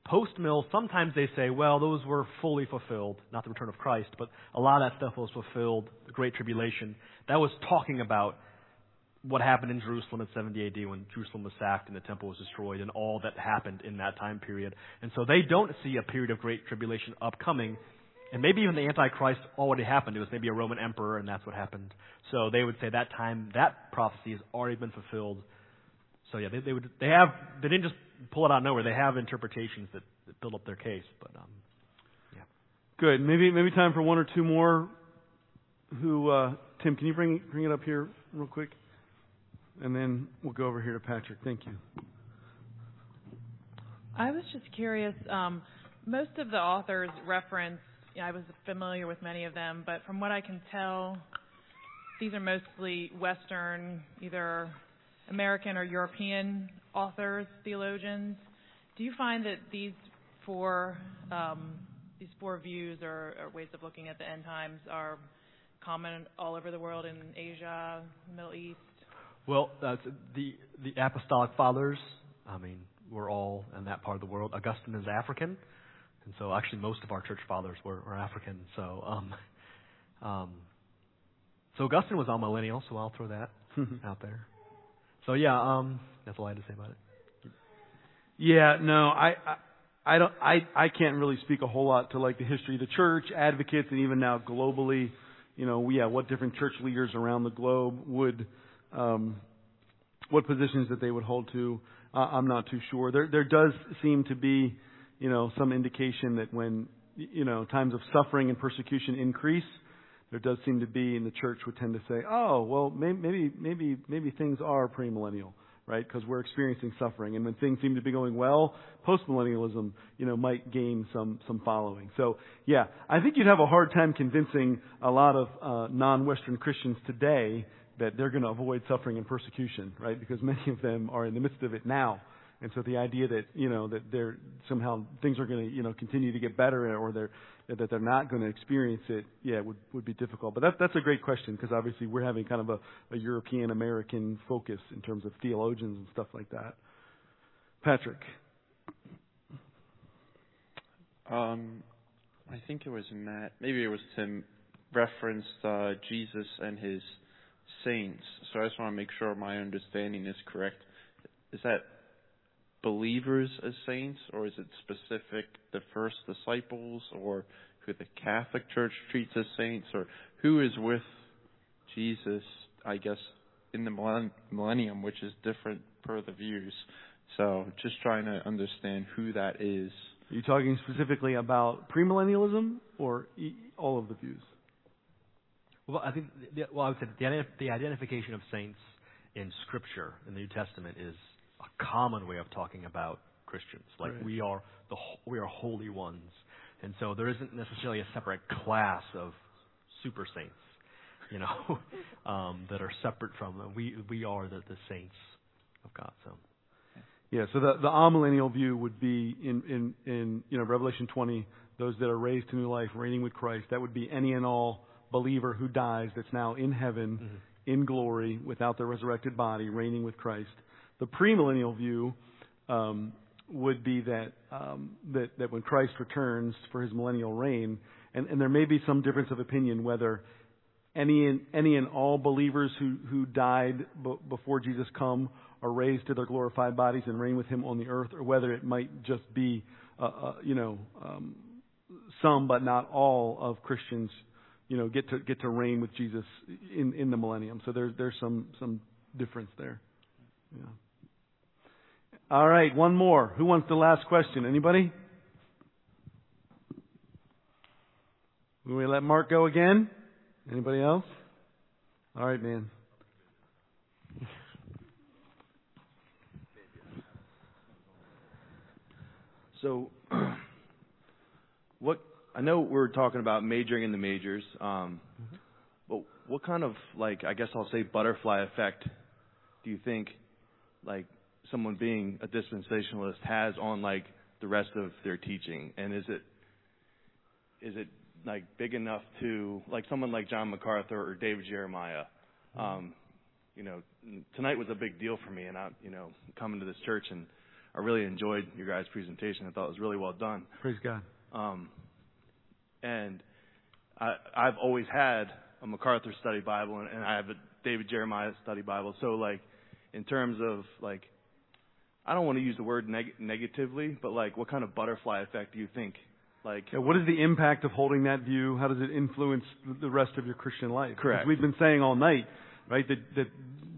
Post mill, sometimes they say, well, those were fully fulfilled, not the return of Christ, but a lot of that stuff was fulfilled, the Great Tribulation. That was talking about what happened in Jerusalem in 70 AD when Jerusalem was sacked and the temple was destroyed and all that happened in that time period. And so they don't see a period of great tribulation upcoming. And maybe even the Antichrist already happened. It was maybe a Roman emperor and that's what happened. So they would say that time, that prophecy has already been fulfilled so yeah, they, they would they have they didn't just pull it out of nowhere. They have interpretations that, that build up their case. But um, yeah. Good. Maybe maybe time for one or two more. Who uh, Tim? Can you bring bring it up here real quick? And then we'll go over here to Patrick. Thank you. I was just curious. Um, most of the authors reference. You know, I was familiar with many of them, but from what I can tell, these are mostly Western, either American or European authors, theologians. Do you find that these four um, these four views or, or, ways of looking at the end times are common all over the world in Asia, Middle East? Well, uh, the the apostolic fathers. I mean, we're all in that part of the world. Augustine is African, and so actually most of our church fathers were, were African. So, um, um, so Augustine was amillennial. So I'll throw that out there. So yeah, um, that's all I had to say about it. Yeah, no, I, I, I don't, I, I can't really speak a whole lot to like the history of the church, advocates, and even now globally. You know, yeah, what different church leaders around the globe would, um, what positions that they would hold to. Uh, I'm not too sure. There, there does seem to be, you know, some indication that when you know, times of suffering and persecution increase, there does seem to be in the church would tend to say, oh, well, maybe, maybe, maybe things are premillennial, right? Because we're experiencing suffering. And when things seem to be going well, postmillennialism, you know, might gain some, some following. So, yeah, I think you'd have a hard time convincing a lot of uh, non-Western Christians today that they're going to avoid suffering and persecution, right? Because many of them are in the midst of it now. And so the idea that, you know, that they're somehow things are going to, you know, continue to get better or they're, that they're not going to experience it, yeah, would, would be difficult. But that, that's a great question because obviously we're having kind of a, a European American focus in terms of theologians and stuff like that. Patrick. Um, I think it was Matt, maybe it was Tim, referenced uh, Jesus and his saints. So I just want to make sure my understanding is correct. Is that believers as saints, or is it specific the first disciples, or who the Catholic Church treats as saints, or who is with Jesus, I guess, in the millennium, which is different per the views. So just trying to understand who that is. Are you talking specifically about premillennialism or all of the views? Well, I think, the, well, I would say the, the identification of saints in Scripture in the New Testament is a common way of talking about Christians. Like right. we are the we are holy ones, and so there isn't necessarily a separate class of super saints, you know, um, that are separate from them. We we are the, the saints of God. So. Yeah, so the the amillennial view would be in, in, in you know Revelation 20, those that are raised to new life, reigning with Christ. That would be any and all believer who dies that's now in heaven, mm-hmm. in glory, without their resurrected body, reigning with Christ. The premillennial view um, would be that, um, that that when Christ returns for his millennial reign, and, and there may be some difference of opinion whether any and, any and all believers who who died b- before Jesus come are raised to their glorified bodies and reign with him on the earth, or whether it might just be, uh, uh, you know, um, some but not all of Christians, you know, get to get to reign with Jesus in in the millennium. So there's there's some some difference there. Yeah. All right, one more. Who wants the last question? Anybody? Will we let Mark go again? Anybody else? All right, man. So, what I know we're talking about majoring in the majors, um, mm-hmm. but what kind of like I guess I'll say butterfly effect do you think like someone being a dispensationalist has on like the rest of their teaching? And is it is it like big enough to like someone like John MacArthur or David Jeremiah? Um, you know, tonight was a big deal for me, and I, you know, coming to this church, and I really enjoyed your guys' presentation. I thought it was really well done. Praise God. Um, and I, I've always had a MacArthur study Bible, and, and I have a David Jeremiah study Bible. So, like, in terms of like I don't want to use the word neg- negatively, but like, what kind of butterfly effect do you think? Like, yeah, what is the impact of holding that view? How does it influence the rest of your Christian life? Correct. As we've been saying all night, right? That, that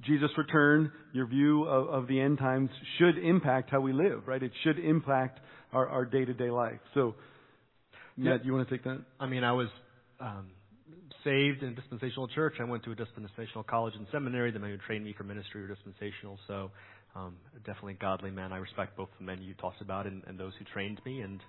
Jesus' return, your view of, of the end times, should impact how we live, right? It should impact our, our day-to-day life. So, Matt, do you want to take that? I mean, I was um, saved in a dispensational church. I went to a dispensational college and seminary. The man who trained me for ministry were dispensational. So um, definitely godly men. I respect both the men you talked about and, and those who trained me. And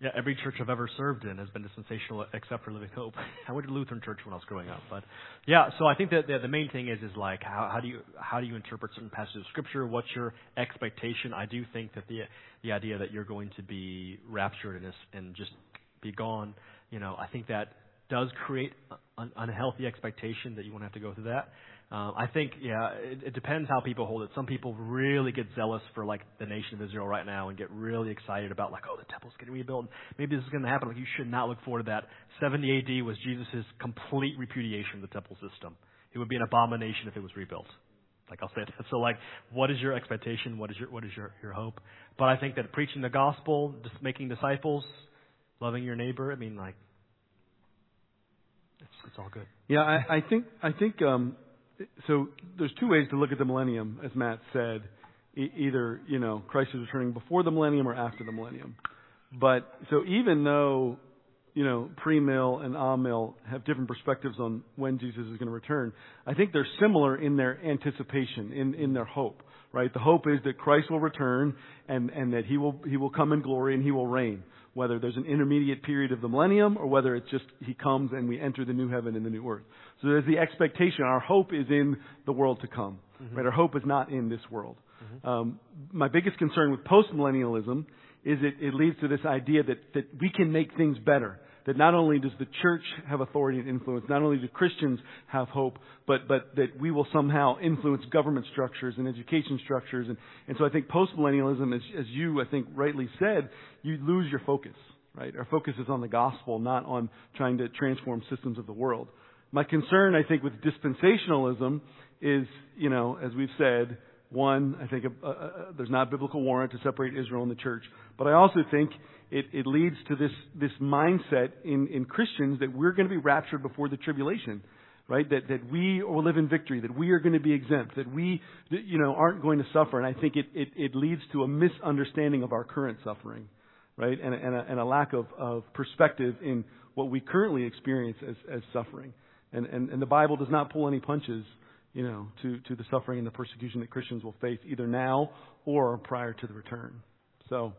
yeah, every church I've ever served in has been dispensational except for Living Hope. I went to Lutheran church when I was growing up, but yeah. So I think that the, the main thing is is like how, how do you how do you interpret certain passages of scripture? What's your expectation? I do think that the the idea that you're going to be raptured and, and just be gone, you know, I think that does create an unhealthy expectation that you won't have to go through that. Um, I think, yeah, it, it depends how people hold it. Some people really get zealous for like the nation of Israel right now and get really excited about like, oh, the temple's getting rebuilt. Maybe this is going to happen. Like, you should not look forward to that. 70 AD was Jesus' complete repudiation of the temple system. It would be an abomination if it was rebuilt. Like I'll say that. So like, what is your expectation? What is your what is your your hope? But I think that preaching the gospel, just making disciples, loving your neighbor. I mean, like, it's it's all good. Yeah, I, I think I think um, so there's two ways to look at the millennium, as Matt said. E- either, you know, Christ is returning before the millennium or after the millennium. But so even though you know pre-mill and amill have different perspectives on when Jesus is going to return, I think they're similar in their anticipation, in in their hope. Right? The hope is that Christ will return and and that he will he will come in glory and he will reign. Whether there's an intermediate period of the millennium or whether it's just he comes and we enter the new heaven and the new earth. So there's the expectation. Our hope is in the world to come. Mm-hmm. Right? Our hope is not in this world. Mm-hmm. Um, my biggest concern with postmillennialism is it, it leads to this idea that, that we can make things better. That not only does the church have authority and influence, not only do Christians have hope, but, but that we will somehow influence government structures and education structures. And, and so I think postmillennialism, as, as you, I think, rightly said, you lose your focus, right? Our focus is on the gospel, not on trying to transform systems of the world. My concern, I think, with dispensationalism is, you know, as we've said, one, I think uh, uh, there's not biblical warrant to separate Israel and the church. But I also think it, it leads to this, this mindset in, in Christians that we're going to be raptured before the tribulation. Right? That, that we will live in victory, that we are going to be exempt, that we, you know, aren't going to suffer. And I think it, it, it leads to a misunderstanding of our current suffering, right? And, and, a, and a lack of, of perspective in what we currently experience as, as suffering. And, and, and the Bible does not pull any punches you know, to, to the suffering and the persecution that Christians will face either now or prior to the return. So,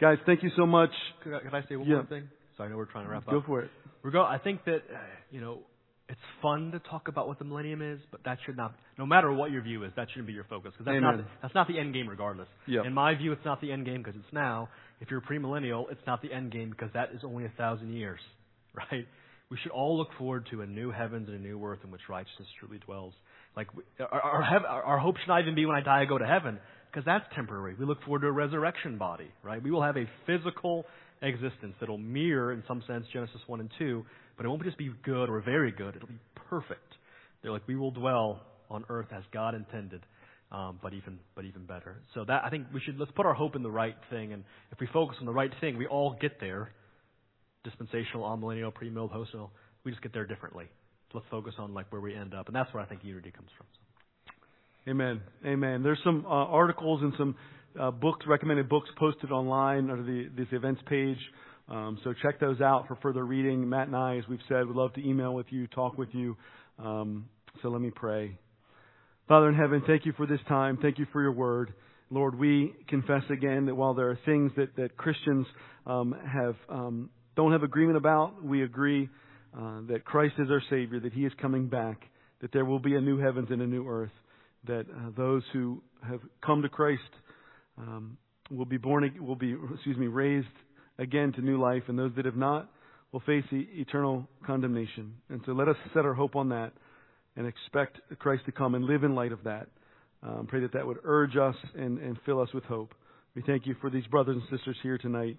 guys, thank you so much. Could I, could I say one yeah. more thing? So I know we're trying to wrap Go up. Go for it. We're go. I think that uh, you know it's fun to talk about what the millennium is, but that should not. No matter what your view is, that shouldn't be your focus because that's Amen. not that's not the end game, regardless. Yep. In my view, it's not the end game because it's now. If you're premillennial, it's not the end game because that is only a thousand years, right? We should all look forward to a new heavens and a new earth in which righteousness truly dwells. Like our our, our hope should not even be when I die I go to heaven because that's temporary. We look forward to a resurrection body, right? We will have a physical existence that'll mirror, in some sense, Genesis one and two, but it won't just be good or very good. It'll be perfect. They're like we will dwell on earth as God intended. Um, but even but even better. So that I think we should let's put our hope in the right thing, and if we focus on the right thing, we all get there. Dispensational, amillennial, premill, postmill. We just get there differently let's focus on like where we end up, and that's where I think unity comes from. So. Amen. Amen. There's some uh, articles and some uh, books, recommended books posted online under the this events page. Um, so check those out for further reading. Matt and I, as we've said, would love to email with you, talk with you. Um, so let me pray. Father in heaven, thank you for this time. Thank you for your word. Lord, we confess again that while there are things that, that Christians um, have um, don't have agreement about, we agree uh, that Christ is our Savior, that He is coming back, that there will be a new heavens and a new earth, that uh, those who have come to Christ um, will be born, will be, excuse me, raised again to new life, and those that have not will face e- eternal condemnation. And so let us set our hope on that and expect Christ to come and live in light of that. Um, pray that that would urge us and, and fill us with hope. We thank you for these brothers and sisters here tonight.